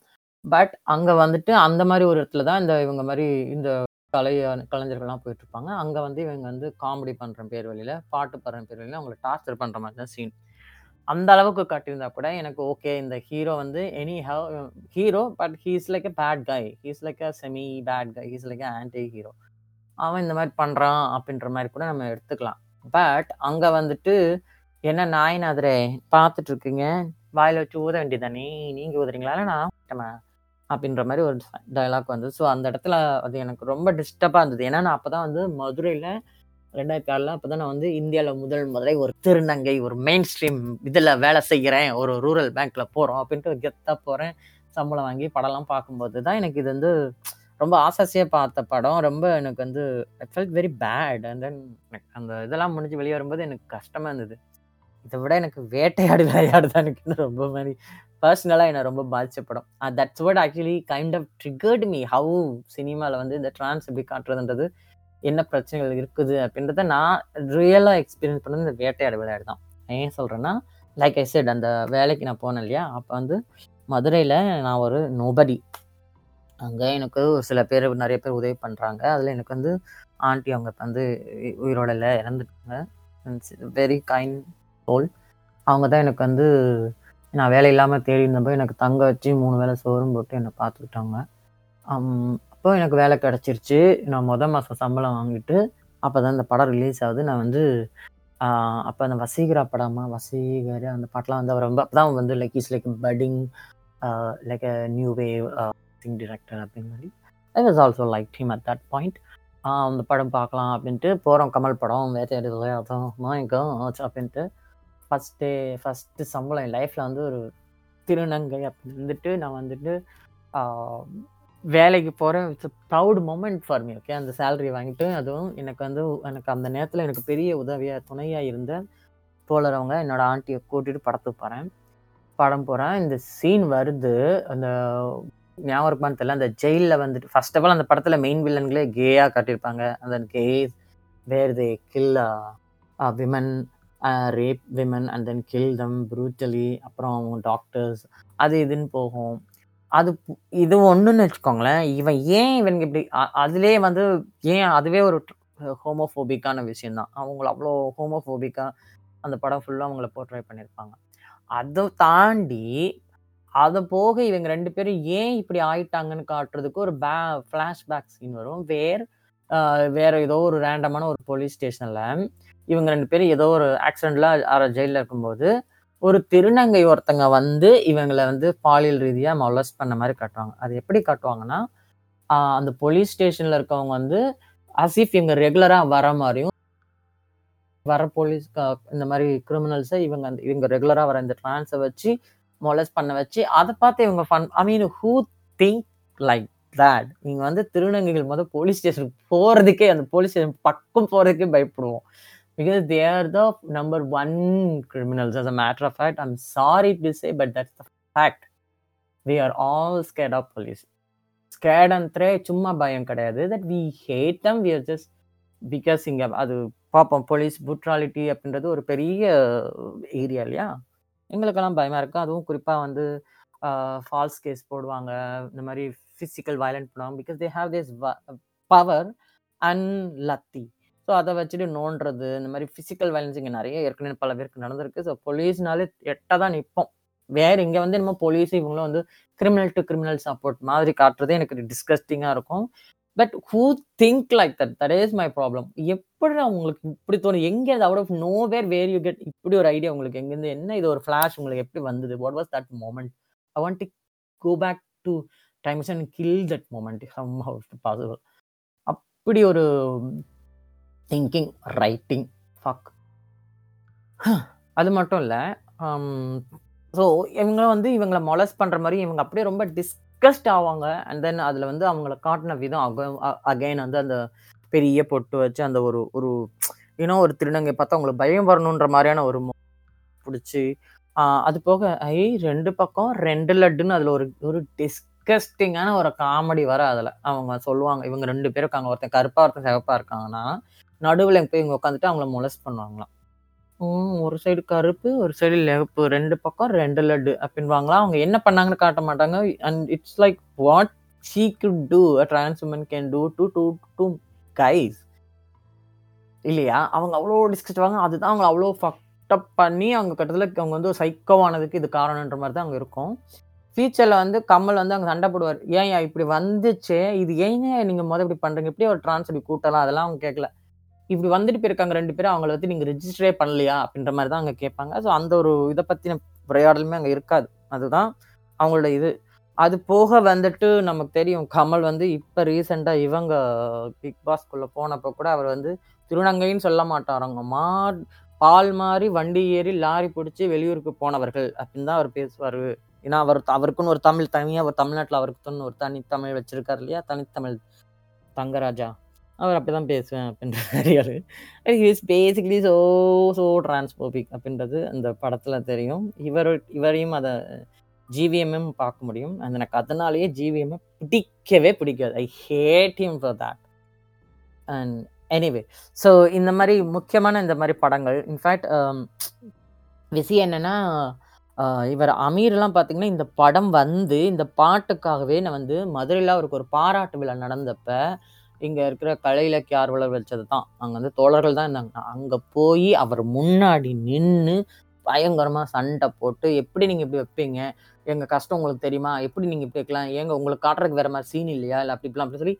but அங்கே வந்துட்டு அந்த மாதிரி ஒரு இடத்துல தான் இந்த இவங்க மாதிரி இந்த கலை கலைஞர்கள்லாம் போயிட்டுருப்பாங்க. அங்கே வந்து இவங்க வந்து காமெடி பண்ணுற பேர் வழியில் பாட்டு பாடுற பேர் வழியில் அவங்களை டார்ச்சர் பண்ணுற மாதிரி தான் சீன் அந்த அளவுக்கு காட்டியிருந்தா கூட எனக்கு ஓகே இந்த ஹீரோ வந்து anyhow hero but he's like a bad guy he's like a semi bad guy he's like a anti hero அவன் இந்த மாதிரி பண்ணுறான் அப்படின்ற மாதிரி கூட நம்ம எடுத்துக்கலாம். பட் அங்கே வந்துட்டு என்ன நாயினாதரே பார்த்துட்டு இருக்கீங்க? வாயில் வச்சு ஊத வேண்டியதானே நீங்கள் ஊதுறீங்களா? நான் அப்படின்ற மாதிரி ஒரு டைலாக் வந்து ஸோ அந்த இடத்துல அது எனக்கு ரொம்ப டிஸ்டர்பாக இருந்தது. ஏன்னா நான் அப்போ தான் வந்து மதுரையில் ரெண்டாயிரத்தி ஆறில் அப்போ தான் நான் வந்து இந்தியாவில் முதல் முதலை ஒரு திருநங்கை ஒரு மெயின் ஸ்ட்ரீம் இதில் வேலை செய்கிறேன் ஒரு ரூரல் பேங்க்கில் போகிறோம் அப்படின்ட்டு கெத்தாக போகிறேன் சம்பளம் வாங்கி படம்லாம் பார்க்கும்போது தான் எனக்கு இது வந்து ரொம்ப ஆசாசியாக பார்த்த படம். ரொம்ப எனக்கு வந்து I felt very bad and then அந்த இதெல்லாம் முடிஞ்சு வெளியே வரும்போது எனக்கு கஷ்டமாக இருந்தது. இதை விட எனக்கு வேட்டையாடு விளையாடுதான் எனக்கு ரொம்ப மாதிரி பர்சனலாக என்னை ரொம்ப பாதிச்ச படம் that's what actually kind of triggered me how சினிமாவில் வந்து இந்த ட்ரான்ஸ் எப்படி காட்டுறதுன்றது என்ன பிரச்சனைகள் இருக்குது அப்படின்றத நான் ரியலாக எக்ஸ்பீரியன்ஸ் பண்ணது இந்த வேட்டையாடு விளையாடு தான். ஏன் சொல்கிறேன்னா லைக் ஐ செட் அந்த வேலைக்கு நான் போனேன் இல்லையா? அப்போ வந்து மதுரையில் நான் ஒரு நோபடி அங்கே எனக்கு ஒரு சில பேர் நிறைய பேர் உதவி பண்ணுறாங்க அதில் எனக்கு வந்து ஆண்டி அவங்க வந்து உயிரோடல இறந்துட்டாங்க. வெரி கைண்ட் சோல் அவங்க தான் எனக்கு வந்து நான் வேலை இல்லாமல் தேடி இருந்தப்போ எனக்கு தங்க வச்சு மூணு வேலை சோறும் போட்டு என்னை பார்த்துக்கிட்டாங்க. அப்போ எனக்கு வேலை கிடச்சிருச்சு. நான் மொதல் மாதம் சம்பளம் வாங்கிட்டு அப்போ தான் இந்த படம் ரிலீஸ் ஆகுது. நான் வந்து அப்போ அந்த வசீகரா படமா வசீகர் அந்த பாட்டெலாம் வந்து அவர் ரொம்ப அப்போ தான் வந்து like is like putting like a new wave Singh director அப்படின்னு மாதிரி. I was also like team at that point அந்த படம் பார்க்கலாம் அப்படின்ட்டு போகிறோம் கமல் படம் வேட்டையாடு விளையாட்டம் அப்படின்ட்டு. ஃபஸ்ட் டே ஃபஸ்ட்டு சம்பளம் என் லைஃப்பில் வந்து ஒரு திருநங்கை அப்படி இருந்துட்டு நான் வந்துட்டு வேலைக்கு போகிறேன் it's proud moment for me okay அந்த சேலரி வாங்கிட்டு அதுவும் எனக்கு வந்து எனக்கு அந்த நேரத்தில் எனக்கு பெரிய உதவியாக துணையாக இருந்த தோழரவங்க என்னோடய ஆண்டியை கூட்டிகிட்டு படத்துக்கு போகிறேன் படம் போகிறேன் இந்த சீன் வருது. அந்த ஞாபகம் இருப்பான்னு தெரியல. அந்த ஜெயிலில் வந்துட்டு ஃபர்ஸ்ட் ஆஃப் ஆல் அந்த படத்தில் மெயின் வில்லன்களே கேயாக காட்டியிருப்பாங்க. அந்த gay where they kill women rape women and then kill them brutally அப்புறம் அவங்க டாக்டர்ஸ் அது இதுன்னு போகும். அது பு- இது ஒன்றுன்னு வச்சுக்கோங்களேன் இவன் ஏன் இவனுக்கு இப்படி அ- வந்து ஏன் அதுவே ஒரு ஹோமோஃபோபிக்கான விஷயம்தான் அவங்கள அவ்வளோ ஹோமோஃபோபிக்காக அந்த படம் ஃபுல்லாக அவங்கள போர்ட்ரே பண்ணியிருப்பாங்க அதை தாண்டி அதை போக இவங்க ரெண்டு பேரும் ஏன் இப்படி ஆயிட்டாங்கன்னு காட்டுறதுக்கு ஒரு பே ஃப்ளாஷ்பேக் சீன் வரும். வேர் வேறு வேற ஏதோ ஒரு ரேண்டமான ஒரு போலீஸ் ஸ்டேஷனில் இவங்க ரெண்டு பேரும் ஏதோ ஒரு ஆக்சிடென்ட்ல ஜெயிலில் இருக்கும்போது ஒரு திருநங்கை ஒருத்தங்க வந்து இவங்களை வந்து பாலியல் ரீதியாக மொலஸ் பண்ண மாதிரி காட்டுவாங்க. அது எப்படி காட்டுவாங்கன்னா அந்த போலீஸ் ஸ்டேஷனில் இருக்கவங்க வந்து அசிஃப் இவங்க ரெகுலராக வர மாதிரியும் வர போலீஸ் இந்த மாதிரி கிரிமினல்ஸை இவங்க அந்த- இவங்க ரெகுலராக வர இந்த ட்ரான்ஸை வச்சு மொலஸ் பண்ண வச்சு அதை பார்த்து இவங்க fun I mean who think like that நீங்கள் வந்து திருநங்கைகள் முதல் போலீஸ் ஸ்டேஷனுக்கு போகிறதுக்கே அந்த போலீஸ் ஸ்டேஷன் பக்கம் போகிறதுக்கே பயப்படுவோம். because they are the number one criminals. As a matter of fact, I'm sorry to say, but that's the fact. We are all scared of police. Scared அந்தே சும்மா பயம் கிடையாது that we hate them we are just because இங்கே அது பார்ப்போம் police புட்ராலிட்டி அப்படின்றது ஒரு பெரிய ஏரியா இல்லையா எங்களுக்கெல்லாம் பயமாக இருக்கும் அதுவும் குறிப்பாக வந்து ஃபால்ஸ் கேஸ் போடுவாங்க இந்த மாதிரி ஃபிசிக்கல் வயலண்ட் பண்ணுவாங்க because they have this power and lathi so அதை வச்சுட்டு நோண்டுறது இந்த மாதிரி ஃபிசிக்கல் வயலன்ஸ் இங்கே நிறைய ஏற்கனவே பல பேருக்கு நடந்திருக்கு. ஸோ போலீஸ்னாலே எட்ட தான் நிற்போம் வேற இங்கே வந்து நம்ம போலீஸ் இவங்களும் வந்து கிரிமினல் டு கிரிமினல் சப்போர்ட் மாதிரி காட்டுறது எனக்கு டிஸ்கஸ்டிங்காக இருக்கும். But who think like that that is my problem எப்படி உங்களுக்கு இப்படி தோணும்? எங்கே out of nowhere where you get இப்படி ஒரு ஐடியா உங்களுக்கு? எங்கேருந்து என்ன இது ஒரு ஃப்ளாஷ் உங்களுக்கு? எப்படி வந்தது? What was that moment I want to go back to times and kill that moment hmm how's possible அப்படி ஒரு திங்கிங் ரைட்டிங் ஃபக் அது மட்டும் இல்லை ஸோ இவங்க வந்து இவங்களை மொலஸ் பண்ணுற மாதிரி இவங்க அப்படியே ரொம்ப டிஸ்கஸ்ட் ஆவாங்க. அண்ட் தென் அதில் வந்து அவங்கள காட்டின விதம் அக அகைன் வந்து அந்த பெரிய பொட்டு வச்சு அந்த ஒரு ஒரு இன்னும் ஒரு திருநங்கை பார்த்தா அவங்களுக்கு பயம் வரணுன்ற மாதிரியான ஒரு பிடிச்சி. அது போக ஐ ரெண்டு பக்கம் ரெண்டு லட்டுன்னு அதில் ஒரு ஒரு டிஸ்கஸ்டிங்கான ஒரு காமெடி வர அதில் அவங்க சொல்லுவாங்க இவங்க ரெண்டு பேரும் இருக்காங்க. ஒருத்தன் கருப்பா ஒருத்தன் சிவப்பா இருக்காங்கன்னா நடுவில் போய் இங்கே உட்காந்துட்டு அவங்கள மொலஸ் பண்ணுவாங்களாம். ஒரு சைடு கருப்பு ஒரு சைடு லெவப்பு ரெண்டு பக்கம் ரெண்டு லட்டு அப்படின்வாங்களாம் அவங்க என்ன பண்ணாங்கன்னு காட்ட மாட்டாங்க. And it's like what she could do a trans woman can do do do do guys இல்லையா? அவங்க அவ்வளோ டிஸ்கஸ் வாங்க அதுதான் அவங்க அவ்வளோ ஃபக்டப் பண்ணி அவங்க கட்டத்தில் அவங்க வந்து சைக்கோவானதுக்கு இது காரணன்ற மாதிரி தான் அங்கே இருக்கும். ஃபியூச்சரில் வந்து கமல் வந்து அங்கே சண்டை போடுவார். ஏன் இப்படி வந்துச்சே. இது ஏங்க நீங்கள் மொதல் இப்படி பண்ணுறீங்க இப்படி ஒரு ட்ரான்ஸ் இப்படி கூட்டலாம் அதெல்லாம் அவங்க கேட்கல இப்படி வந்துட்டு போயிருக்காங்க ரெண்டு பேரும் அவங்கள வந்து நீங்கள் ரிஜிஸ்டரே பண்ணலையா அப்படின்ற மாதிரி தான் அங்கே கேட்பாங்க. ஸோ அந்த ஒரு இதை பற்றின உரையாடலுமே அங்கே இருக்காது. அதுதான் அவங்களோட இது. அது போக வந்துட்டு நமக்கு தெரியும் கமல் வந்து இப்போ ரீசெண்டாக இவங்க பிக் பாஸ்குள்ளே போனப்போ கூட அவர் வந்து திருநங்கைன்னு சொல்ல மாட்டாரங்க. மா பால் மாறி வண்டி ஏறி லாரி பிடிச்சி வெளியூருக்கு போனவர்கள் அப்படின்னு தான் அவர் பேசுவார். ஏன்னா அவர் அவருக்குன்னு ஒரு தமிழ் தனியாக ஒரு தமிழ்நாட்டில் அவருக்குன்னு ஒரு தனித்தமிழ் வச்சிருக்காரு இல்லையா? தனித்தமிழ் தங்கராஜா. அவர் அப்படி தான் பேசுவேன் அப்படின்ற மாதிரி is basically so so transphobic அப்படின்றது அந்த படத்தில் தெரியும். இவர் இவரையும் அதை ஜிவிஎம்எம் பார்க்க முடியும். அந்த எனக்கு அதனாலேயே ஜிவிஎம்எம் பிடிக்கவே பிடிக்காது. I hate him for that and anyway so இந்த மாதிரி முக்கியமான இந்த மாதிரி படங்கள் இன்ஃபேக்ட் um, விஷயம் என்னென்னா uh, இவர் அமீர்லாம் பார்த்தீங்கன்னா இந்த படம் வந்து இந்த பாட்டுக்காகவே நான் வந்து மதுரையில் அவருக்கு ஒரு பாராட்டு விழா நடந்தப்போ இங்கே இருக்கிற கலை இலக்கிய ஆர்வலர் வச்சது தான் அங்கே வந்து தோழர்கள் தான் இருந்தாங்க. அங்கே போய் அவர் முன்னாடி நின்று பயங்கரமாக சண்டை போட்டு எப்படி நீங்கள் இப்படி வைப்பீங்க? எங்கள் கஷ்டம் உங்களுக்கு தெரியுமா? எப்படி நீங்கள் இப்படி வைக்கலாம்? ஏங்க உங்களுக்கு காட்டுறதுக்கு வேறு மாதிரி சீன் இல்லையா? இல்லை அப்படி இப்படிலாம் அப்படி சொல்லி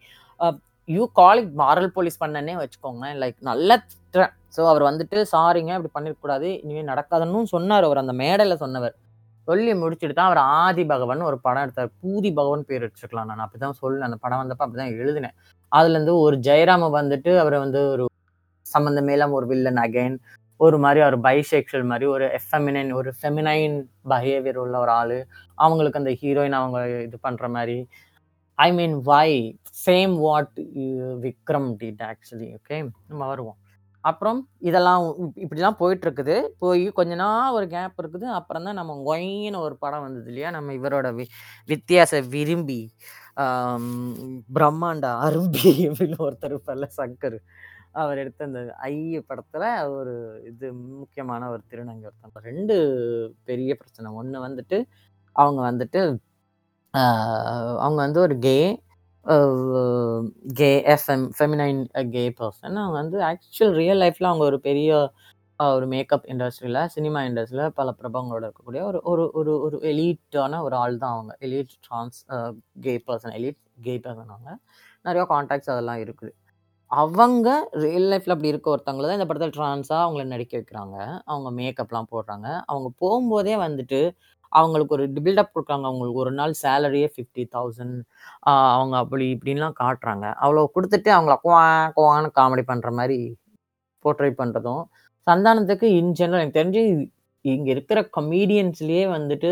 யூ காலிக் மாரல் போலீஸ் பண்ணனே வச்சுக்கோங்க லைக் நல்ல திட்டுறேன் ஸோ அவர் வந்துட்டு சாரிங்க இப்படி பண்ணிடக்கூடாது இனிமேல் நடக்காதுன்னு சொன்னார் அவர். அந்த மேடையில் சொன்னவர். சொல்லி முடிச்சுட்டு தான் அவர் ஆதி பகவான் ஒரு படம் எடுத்தார். பூதி பகவான் பேர் வச்சுக்கலாம் நான். அப்படிதான் சொல்ல அந்த படம் வந்தப்ப அப்படிதான் எழுதினேன். அதுலேருந்து ஒரு ஜெயராம வந்துட்டு அவரை வந்து ஒரு சம்மந்தமே இல்லாம ஒரு வில்லன் அகைன் ஒரு மாதிரி ஒரு பைசெக்ஷுவல் மாதிரி ஒரு எஃபெமினைன் ஒரு ஃபெமினைன் பிஹேவியர் உள்ள ஒரு ஆள். அவங்களுக்கு அந்த ஹீரோயின் அவங்க இது பண்ணுற மாதிரி. I mean why same what Vikram did actually okay நம்ம வருவோம். அப்புறம் இதெல்லாம் இப்படிலாம் போயிட்டுருக்குது. போய் கொஞ்ச நாள் ஒரு கேப் இருக்குது. அப்புறம் தான் நம்ம கொயின்னு ஒரு படம் வந்தது இல்லையா? நம்ம இவரோட வி வித்தியாச விரும்பி. பிரம்மாண்டா அரும்பி அப்படின்னு ஒருத்தர் இருப்பார்ல சங்கர் அவர் எடுத்த அந்த ஐய படத்தில் ஒரு இது முக்கியமான ஒரு திருநங்கை ஒருத்தவங்க. ரெண்டு பெரிய பிரச்சனை. ஒன்று வந்துட்டு, அவங்க வந்துட்டு அவங்க வந்து ஒரு gay gay FM feminine gay person அவங்க வந்து ஆக்சுவல் ரியல் லைஃப்பில் அவங்க ஒரு பெரிய ஒரு மேக்கப் இண்டஸ்ட்ரியில் சினிமா இண்டஸ்ட்ரியில் பல பிரபங்களோட இருக்கக்கூடிய ஒரு ஒரு ஒரு ஒரு எலீட்டான ஒரு ஆள் தான் அவங்க. Elite trans gay person elite gay person அவங்க. நிறையா காண்டாக்ட்ஸ் அதெல்லாம் இருக்குது. அவங்க ரியல் லைஃப்பில் அப்படி இருக்க ஒருத்தவங்கள தான் இந்த படத்தில் ட்ரான்ஸாக அவங்கள நடிக்க வைக்கிறாங்க. அவங்க மேக்கப்லாம் போடுறாங்க. அவங்க போகும்போதே வந்துட்டு, அவங்களுக்கு ஒரு பில்டப் கொடுக்குறாங்க அவங்களுக்கு ஒரு நாள் சேலரியே ஃபிஃப்டி தௌசண்ட் அவங்க அப்படி இப்படின்லாம் காட்டுறாங்க. அவ்வளோ கொடுத்துட்டு அவங்கள குவா குவான்னு காமெடி பண்ணுற மாதிரி போர்ட்ரேட் பண்ணுறதும் சந்தானத்துக்கு இன் ஜெனரல் எனக்கு தெரிஞ்சு இங்கே இருக்கிற கமீடியன்ஸ்லேயே வந்துட்டு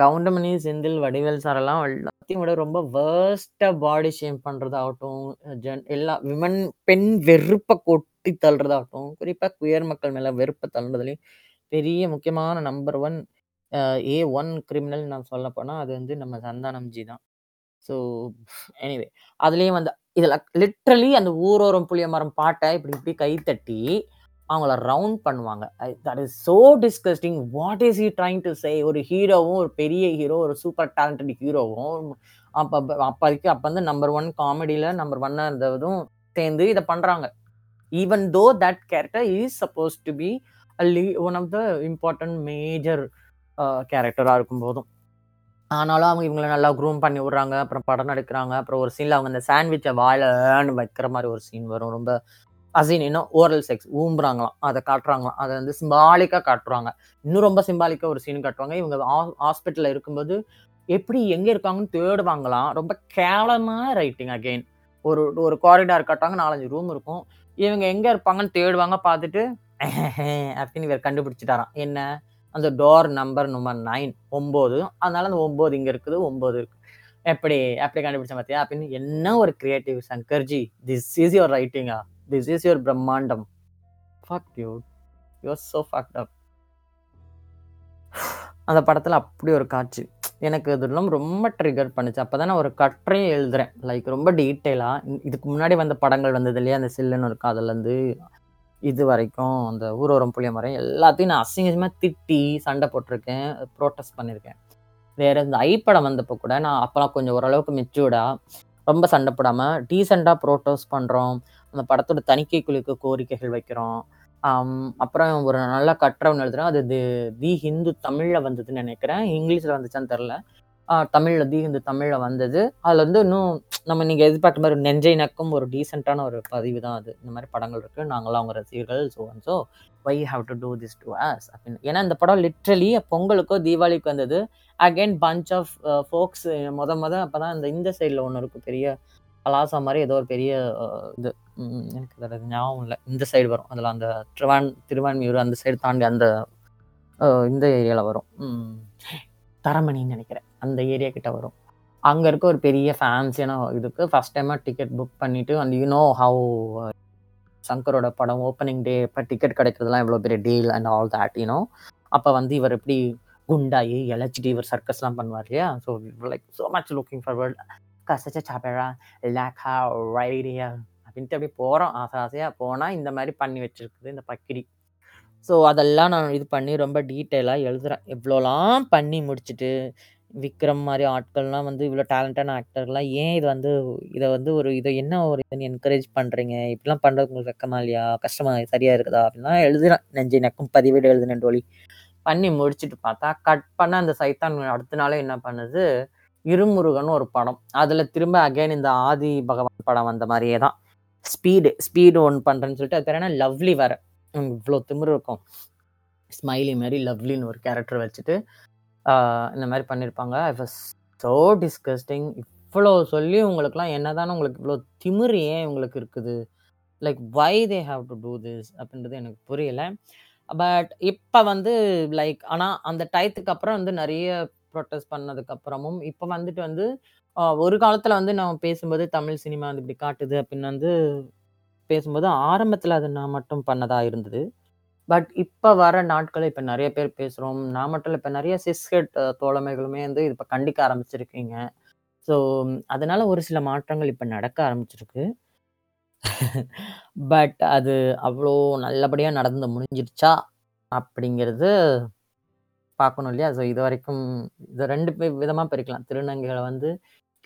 கவுண்டமணி, செந்தில், வடிவேல் சாரெல்லாம் எல்லாத்தையும் விட ரொம்ப வொர்ஸ்ட்டா பாடி ஷேம் பண்ணுறதாகட்டும் ஜென் எல்லா விமன் பெண் வெறுப்பை கொட்டி தள்ளுறதாகட்டும் குறிப்பாக குயர் மக்கள் மேலே வெறுப்பை தள்ளுறதுலேயும் பெரிய முக்கியமான number one A one criminal நான் சொல்லப்போனா, அது வந்து நம்ம சந்தானம் ஜி தான். ஸோ எனிவே அதுலேயும் வந்து இதில் லிட்ரலி அந்த "ஊரோரம் புளியமரம்" பாட்டை இப்படி இப்படி கைத்தட்டி அவங்கள ரவுண்ட் பண்ணுவாங்க. I that is so disgusting. What is he trying to say? ஒரு ஹீரோவும், ஒரு பெரிய ஹீரோ, ஒரு சூப்பர் டேலண்டட் ஹீரோவும், அப்போ அப்போதைக்கு அப்போ வந்து நம்பர் ஒன் காமெடியில் நம்பர் ஒன்னாக இருந்ததும் சேர்ந்து இதை பண்ணுறாங்க even though that character is suppose to be a one of the important major கேரக்டராக இருக்கும் போதும் ஆனாலும் அவங்க இவங்கள நல்லா க்ரூம் பண்ணி விடுறாங்க. அப்புறம் படம் எடுக்கிறாங்க அப்புறம் ஒரு சீனில் அவங்க அந்த சாண்ட்விச்சை வாயிலன்னு வைக்கிற மாதிரி ஒரு சீன் வரும். ரொம்ப அசின் இன்னும் ஓரல் செக்ஸ் ஊம்புறாங்களாம். அதை காட்டுறாங்களாம். அதை வந்து சிம்பாலிக்காக காட்டுறாங்க. இன்னும் ரொம்ப சிம்பாலிக்காக ஒரு சீன் காட்டுவாங்க. இவங்க ஹாஸ்பிட்டலில் இருக்கும்போது, எப்படி எங்கே இருக்காங்கன்னு தேடுவாங்களாம். ரொம்ப கேவலமான ரைட்டிங் அகெயின் ஒரு ஒரு காரிடார் காட்டுவாங்க. 4, 5 ரூம் இருக்கும். இவங்க எங்கே இருப்பாங்கன்னு தேடுவாங்க. பார்த்துட்டு அப்படின்னு இவர் கண்டுபிடிச்சிட்டாராம் என்ன? அந்த டோர் நம்பர் நம்பர் 9 9 அதனால அந்த ஒம்பது இங்கே இருக்குது. ஒம்பது இருக்குது எப்படி எப்படி கண்டுபிடிச்சேன் பார்த்தியா? அப்படின்னு என்ன ஒரு creative Shankarji. This is your ரைட்டிங்கா? This is your பிரம்மாண்டம். Fuck you are so fucked up. அந்த படத்தில் அப்படி ஒரு காட்சி. எனக்கு இதெல்லாம் ரொம்ப ட்ரிகர் பண்ணுச்சு. அப்பதான் நான் ஒரு கட்டுரையும் எழுதுறேன். லைக் ரொம்ப டீட்டெயிலாக இதுக்கு முன்னாடி வந்த படங்கள் வந்தது இல்லையா? அந்த சில்லுன்னு இருக்கும் அதுலேருந்து இது வரைக்கும் அந்த ஊரோரம் புளியமரம் எல்லாத்தையும் நான் அசிங்கமாக திட்டி, சண்டை போட்டிருக்கேன் ப்ரோட்டஸ்ட் பண்ணியிருக்கேன். வேறு இந்த ஐ படம் வந்தப்போ கூட நான் அப்போலாம் கொஞ்சம் ஓரளவுக்கு மெச்சூர்டாக ரொம்ப சண்டை போடாமல் டீசெண்டாக ப்ரோட்டோஸ் பண்ணுறோம் அந்த படத்தோட தணிக்கை குழுக்கு கோரிக்கைகள் வைக்கிறோம். அப்புறம் ஒரு நல்ல கற்றவன் ஒண்ணு அது தி தி ஹிந்து தமிழில் வந்ததுன்னு நினைக்கிறேன் இங்கிலீஷில் வந்துச்சான்னு தெரில தமிழில் தி ஹிந்து தமிழில் வந்தது. அதில் வந்து இன்னும் நம்ம நீங்கள் எதிர்பார்த்த மாதிரி நெஞ்சை நக்கும் ஒரு டீசென்ட்டான ஒரு பதிவு தான் அது. இந்த மாதிரி படங்கள் இருக்குது நாங்களாம் அவங்க ரசிகர்கள். So and so why have to do this to us அப்படின்னு. ஏன்னா இந்த படம் லிட்ரலி பொங்கலுக்கோ, தீபாவளிக்கோ வந்தது. அகைன் பஞ்ச் ஆஃப் ஃபோக்ஸ் மொத அப்போ தான் இந்த இந்த சைடில் ஒன்று இருக்கும். பெரிய பலாசா மாதிரி ஏதோ ஒரு பெரிய இது எனக்கு அது ஞாபகம் இல்லை இந்த சைடு வரும். அதில் அந்த திருவான் திருவான்மியூர் அந்த சைடு தாண்டி அந்த இந்த ஏரியாவில் வரும். தரமணின்னு நினைக்கிறேன் அந்த ஏரியா கிட்ட வரும். அங்கே இருக்க ஒரு பெரிய ஃபேன்சியான இதுக்கு ஃபஸ்ட் டைமாக டிக்கெட் புக் பண்ணிவிட்டு அண்ட் யூ நோ சங்கரோட படம் ஓப்பனிங் டே இப்போ டிக்கெட் கிடைக்கிறதுலாம் எவ்வளோ பெரிய deal and all that you know அப்போ வந்து இவர் எப்படி குண்டாயி, இளச்சிட்டு இவர் சர்க்கஸ்லாம் பண்ணுவார் இல்லையா? So like so much looking forward. கசச்ச சாப்பேரா லேக்கா ரைடியா அப்படின்ட்டு அப்படியே போகிறோம் ஆசை ஆசையாக போனால் இந்த மாதிரி பண்ணி வச்சுருக்குது இந்த பக்கிரி. ஸோ அதெல்லாம் நான் இது பண்ணி ரொம்ப டீட்டெயிலாக எழுதுகிறேன் இவ்வளோலாம் பண்ணி முடிச்சுட்டு, விக்ரம் மாதிரி ஆட்கள்லாம் வந்து இவ்வளோ டேலண்டான ஆக்டர்லாம் ஏன் இது வந்து இதை வந்து ஒரு இதை என்ன ஒரு இதுன்னு என்கரேஜ் பண்ணுறீங்க இப்படிலாம் பண்ணுறது உங்களுக்கு வெக்கமா இல்லையா? கஷ்டமா சரியாக இருக்குதா? அப்படின்லாம் எழுதுகிறேன் நெஞ்சை நக்கும் பதிவேடு எழுதினேன் டோலி. பண்ணி முடிச்சுட்டு பார்த்தா, கட் பண்ண அந்த சைத்தான் அடுத்த நாளே என்ன பண்ணுது, இருமுருகன் ஒரு படம். அதில் திரும்ப அகைன் இந்த ஆதி பகவான் படம் வந்த மாதிரியே தான். ஸ்பீடு ஸ்பீடு ஒன் பண்ணுறேன்னு சொல்லிட்டு அது பேர் என்ன லவ்லி வேற. இவ்வளோ இவ்ளோ திமிரு இருக்கும். ஸ்மைலி மாதிரி லவ்லின்னு ஒரு கேரக்டர் வச்சுட்டு, இந்த மாதிரி பண்ணியிருப்பாங்க. I was so disgusting. இவ்வளோ சொல்லி உங்களுக்குலாம் என்னதானே உங்களுக்கு இவ்வளோ திமிரு ஏன் உங்களுக்கு இருக்குது? Like why they have to do this அப்படின்றது எனக்கு புரியல. பட் இப்போ வந்து லைக் ஆனால் அந்த டயத்துக்கு அப்புறம் வந்து நிறைய ப்ரொட்டஸ்ட் பண்ணதுக்கப்புறமும் இப்போ வந்துட்டு வந்து ஒரு காலத்தில் வந்து நம்ம பேசும்போது தமிழ் சினிமா வந்து இப்படி காட்டுது அப்படின்னு வந்து பேசும்போது, ஆரம்பத்தில் அது நான் மட்டும் பண்ணதாக இருந்தது. பட் இப்போ வர நாட்களில் இப்போ நிறைய பேர் பேசுகிறோம் நான் மட்டும் இப்போ நிறைய சிஸ்கெட் தோழமைகளுமே வந்து இப்போ கண்டிக்க ஆரம்பிச்சிருக்கீங்க. ஸோ அதனால ஒரு சில மாற்றங்கள் இப்போ நடக்க ஆரம்பிச்சிருக்கு. பட் அது அவ்வளோ நல்லபடியாக நடந்து முடிஞ்சிருச்சா? அப்படிங்கிறது பார்க்கணும் இல்லையா? ஸோ இது வரைக்கும் 2 பே விதமாக பிரிக்கலாம். திருநங்கைகளை வந்து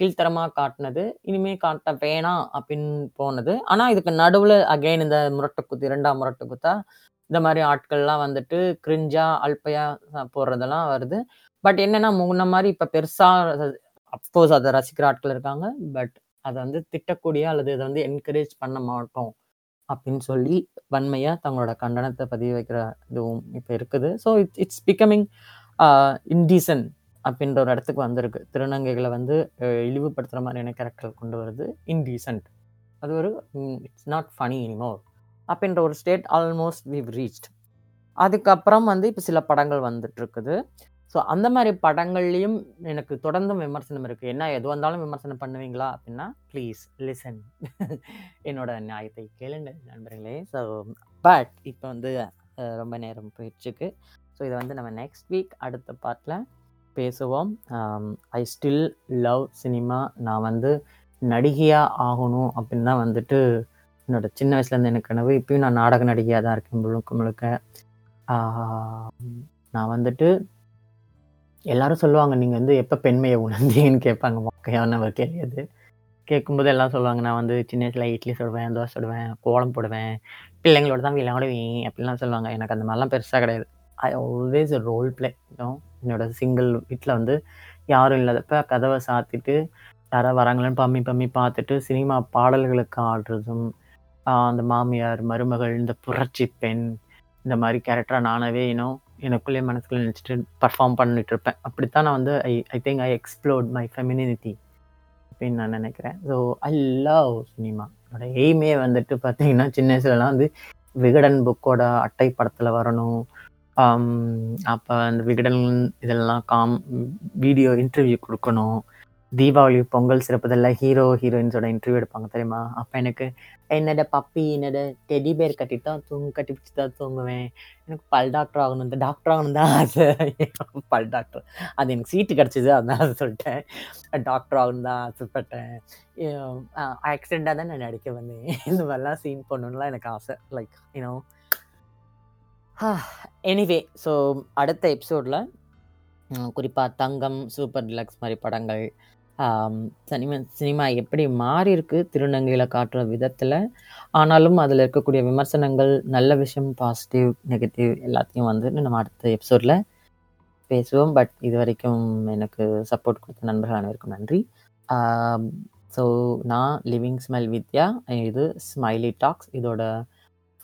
கீழ்த்தரமாக காட்டினது இனிமே காட்ட வேணாம் அப்படின்னு போனது. ஆனால் இதுக்கு நடுவில் அகைன் இந்த முரட்டுக்குத்து 2ஆம் முரட்டுக்குத்தா, இந்த மாதிரி ஆட்கள்லாம் வந்துட்டு கிரிஞ்சா, அல்பையா போடுறதெல்லாம் வருது. பட் என்னன்னா, முன்ன மாதிரி இப்போ பெருசாக அப்கோர்ஸ் அதை ரசிக்கிற ஆட்கள் இருக்காங்க. பட் அதை வந்து திட்டக்கூடிய அல்லது இதை வந்து என்கரேஜ் பண்ண மாட்டோம். அப்படின்னு சொல்லி வன்மையாக தங்களோட கண்டனத்தை பதிவு வைக்கிற இதுவும் இப்போ இருக்குது. So it's it's becoming indecent அப்படின்ற ஒரு இடத்துக்கு வந்திருக்கு. திருநங்கைகளை வந்து இழிவுபடுத்துகிற மாதிரியான கேரக்டர் கொண்டு வருது. இன்டீசன்ட் அது ஒரு இட்ஸ் நாட் ஃபனி எனிமோர். அப்படின்ற ஒரு ஸ்டேட் ஆல்மோஸ்ட் வி ரீச்ட். அதுக்கப்புறம் வந்து இப்போ சில படங்கள் வந்துட்டுருக்குது. ஸோ அந்த மாதிரி படங்கள்லேயும் எனக்கு தொடர்ந்தும் விமர்சனம் இருக்குது என்ன எது இருந்தாலும் விமர்சனம் பண்ணுவீங்களா? அப்படின்னா, ப்ளீஸ் லிசன். என்னோட நியாயத்தை கேளுங்கள் நண்பர்களே. ஸோ பட் இப்போ வந்து ரொம்ப நேரம் போயிடுச்சுக்கு. ஸோ இதை வந்து நம்ம நெக்ஸ்ட் வீக் அடுத்த பார்ட்டில் பேசுவோம். I still love cinema. நான் வந்து நடிகையாக ஆகணும் அப்படின்னு தான் வந்துட்டு என்னோட சின்ன வயசுலேருந்து எனக்கு கனவு. இப்பயும் நான் நாடக நடிகையாக தான் இருக்கேன் முழுக்க முழுக்க. நான் வந்துட்டு எல்லாரும் சொல்லுவாங்க, நீங்கள் வந்து எப்போ பெண்மையை உணர்ந்தீங்கன்னு?" கேட்பாங்க. மொக்கையான ஒரு கேள்வி அது. கேட்கும்போது எல்லாம் சொல்லுவாங்க, "நான் வந்து சின்ன வயசில் இட்லி சுடுவேன், தோசை சுடுவேன், கோலம் போடுவேன், பிள்ளைங்களோட தான் விளையாடுவேன்." அப்படிலாம் சொல்லுவாங்க. எனக்கு அந்த மாதிரிலாம் பெருசாக கிடையாது. ஐ ஆல்வேஸ் ரோல் பிளே என்னோட சிங்கிள் வீட்டில் வந்து யாரும் இல்லாதப்ப கதவை சாத்திட்டு, யாராவது வராங்களேன்னு பம்மி பம்மி பார்த்துட்டு, சினிமா பாடல்களுக்கு ஆடுறதும், அந்த மாமியார், மருமகள், இந்த புரட்சி பெண், இந்த மாதிரி கேரக்டராக நானாவே இன்னும் எனக்குள்ளே எனக்குள்ளேயே மனசுக்குள்ள பர்ஃபார்ம் பண்ணிட்டு இருப்பேன். அப்படித்தான் நான் வந்து I I think I explored my femininity அப்படின்னு நான் நினைக்கிறேன் ஸோ ஐ லவ் சினிமா. என்னோட எய்மே வந்துட்டு பார்த்தீங்கன்னா, சின்ன வயசுலலாம் வந்து விகடன் புக்கோட அட்டை படத்தில் வரணும். அப்போ அந்த விகடன் இதெல்லாம் காம் வீடியோ இன்டர்வியூ கொடுக்கணும் தீபாவளி, பொங்கல் சிறப்புதல்ல ஹீரோ, ஹீரோயின்ஸோட இன்டர்வியூ எடுப்பாங்க தெரியுமா? அப்போ எனக்கு என்னோட பப்பி, என்னோட டெடி பேர் கட்டிட்டு தான் தூங்கு கட்டி பிடிச்சி தான் தூங்குவேன். எனக்கு பல் டாக்டர் ஆகணும். இந்த டாக்டர் ஆகணும் தான் ஆசை. பல் டாக்டர். அது எனக்கு சீட்டு கிடச்சிது அதனால சொல்லிட்டேன். டாக்டர் ஆகணும்னு தான் ஆசைப்பட்டேன். ஆக்சிடெண்ட்டாக தான் நான் நடிக்க வந்தேன். இந்த மாதிரிலாம் சீன் பண்ணணும்லாம் எனக்கு ஆசை. லைக் யூனோ எனிவே ஸோ அடுத்த எபிசோடில் குறிப்பாக தங்கம், சூப்பர் டிலக்ஸ் மாதிரி படங்கள், சினிமா சினிமா எப்படி மாறியிருக்கு திருநங்கையில் காட்டுற விதத்தில் ஆனாலும் அதில் இருக்கக்கூடிய விமர்சனங்கள், நல்ல விஷயம், பாசிட்டிவ், நெகட்டிவ் எல்லாத்தையும் வந்து நம்ம அடுத்த எபிசோடில் பேசுவோம். பட் இது வரைக்கும் எனக்கு சப்போர்ட் கொடுத்த நண்பர்கள் அனைவருக்கும் நன்றி. ஸோ நான் லிவிங் ஸ்மைல் வித்யா. இது ஸ்மைலி டாக்ஸ். இதோட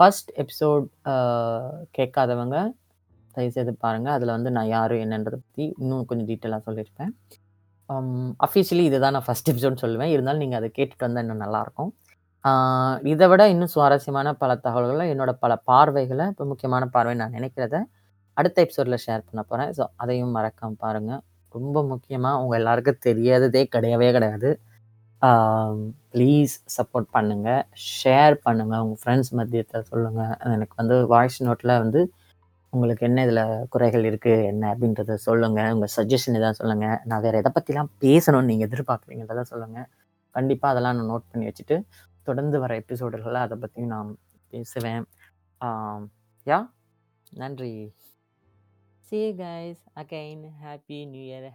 ஃபஸ்ட் எபிசோட் கேட்காதவங்க கேட்காதவங்க தயவுசெய்து பாருங்கள் அதில் வந்து நான் யார் என்னன்றதை பற்றி இன்னும் கொஞ்சம் டீட்டெயிலாக சொல்லியிருப்பேன். Um, அஃபிஷியலி இதுதான் நான் ஃபர்ஸ்ட் எபிசோட் சொல்லுவேன். இருந்தாலும் நீங்கள் அதை கேட்டுட்டு வந்தால் இன்னும் நல்லாயிருக்கும். இதை விட இன்னும் சுவாரஸ்யமான பல தகவல்களை என்னோட பல பார்வைகளை இப்போ முக்கியமான பார்வை நான் நினைக்கிறத அடுத்த எபிசோடில் ஷேர் பண்ண போகிறேன் ஸோ அதையும் மறக்காம பாருங்கள் ரொம்ப முக்கியமாக உங்கள் எல்லாருக்கும் தெரியாததே கிடையவே கிடையாது. ப்ளீஸ் சப்போர்ட் பண்ணுங்கள் ஷேர் பண்ணுங்கள் உங்கள் ஃப்ரெண்ட்ஸ் மத்தியத்துல சொல்லுங்கள் எனக்கு வந்து வாய்ஸ் நோட்டில் வந்து உங்களுக்கு என்ன இதில் குறைகள் இருக்குது என்ன அப்படின்றத சொல்லுங்கள் உங்கள் சஜஷன் எதாவது சொல்லுங்கள் நான் வேறு எதை பற்றிலாம் பேசணும்னு நீங்கள் எதிர்பார்க்குறீங்கிறத சொல்லுங்கள் கண்டிப்பாக அதெல்லாம் நான் நோட் பண்ணி வச்சுட்டு, தொடர்ந்து வர எபிசோடுகளில் அதை பற்றியும் நான் பேசுவேன். யா? நன்றி. See guys again happy new year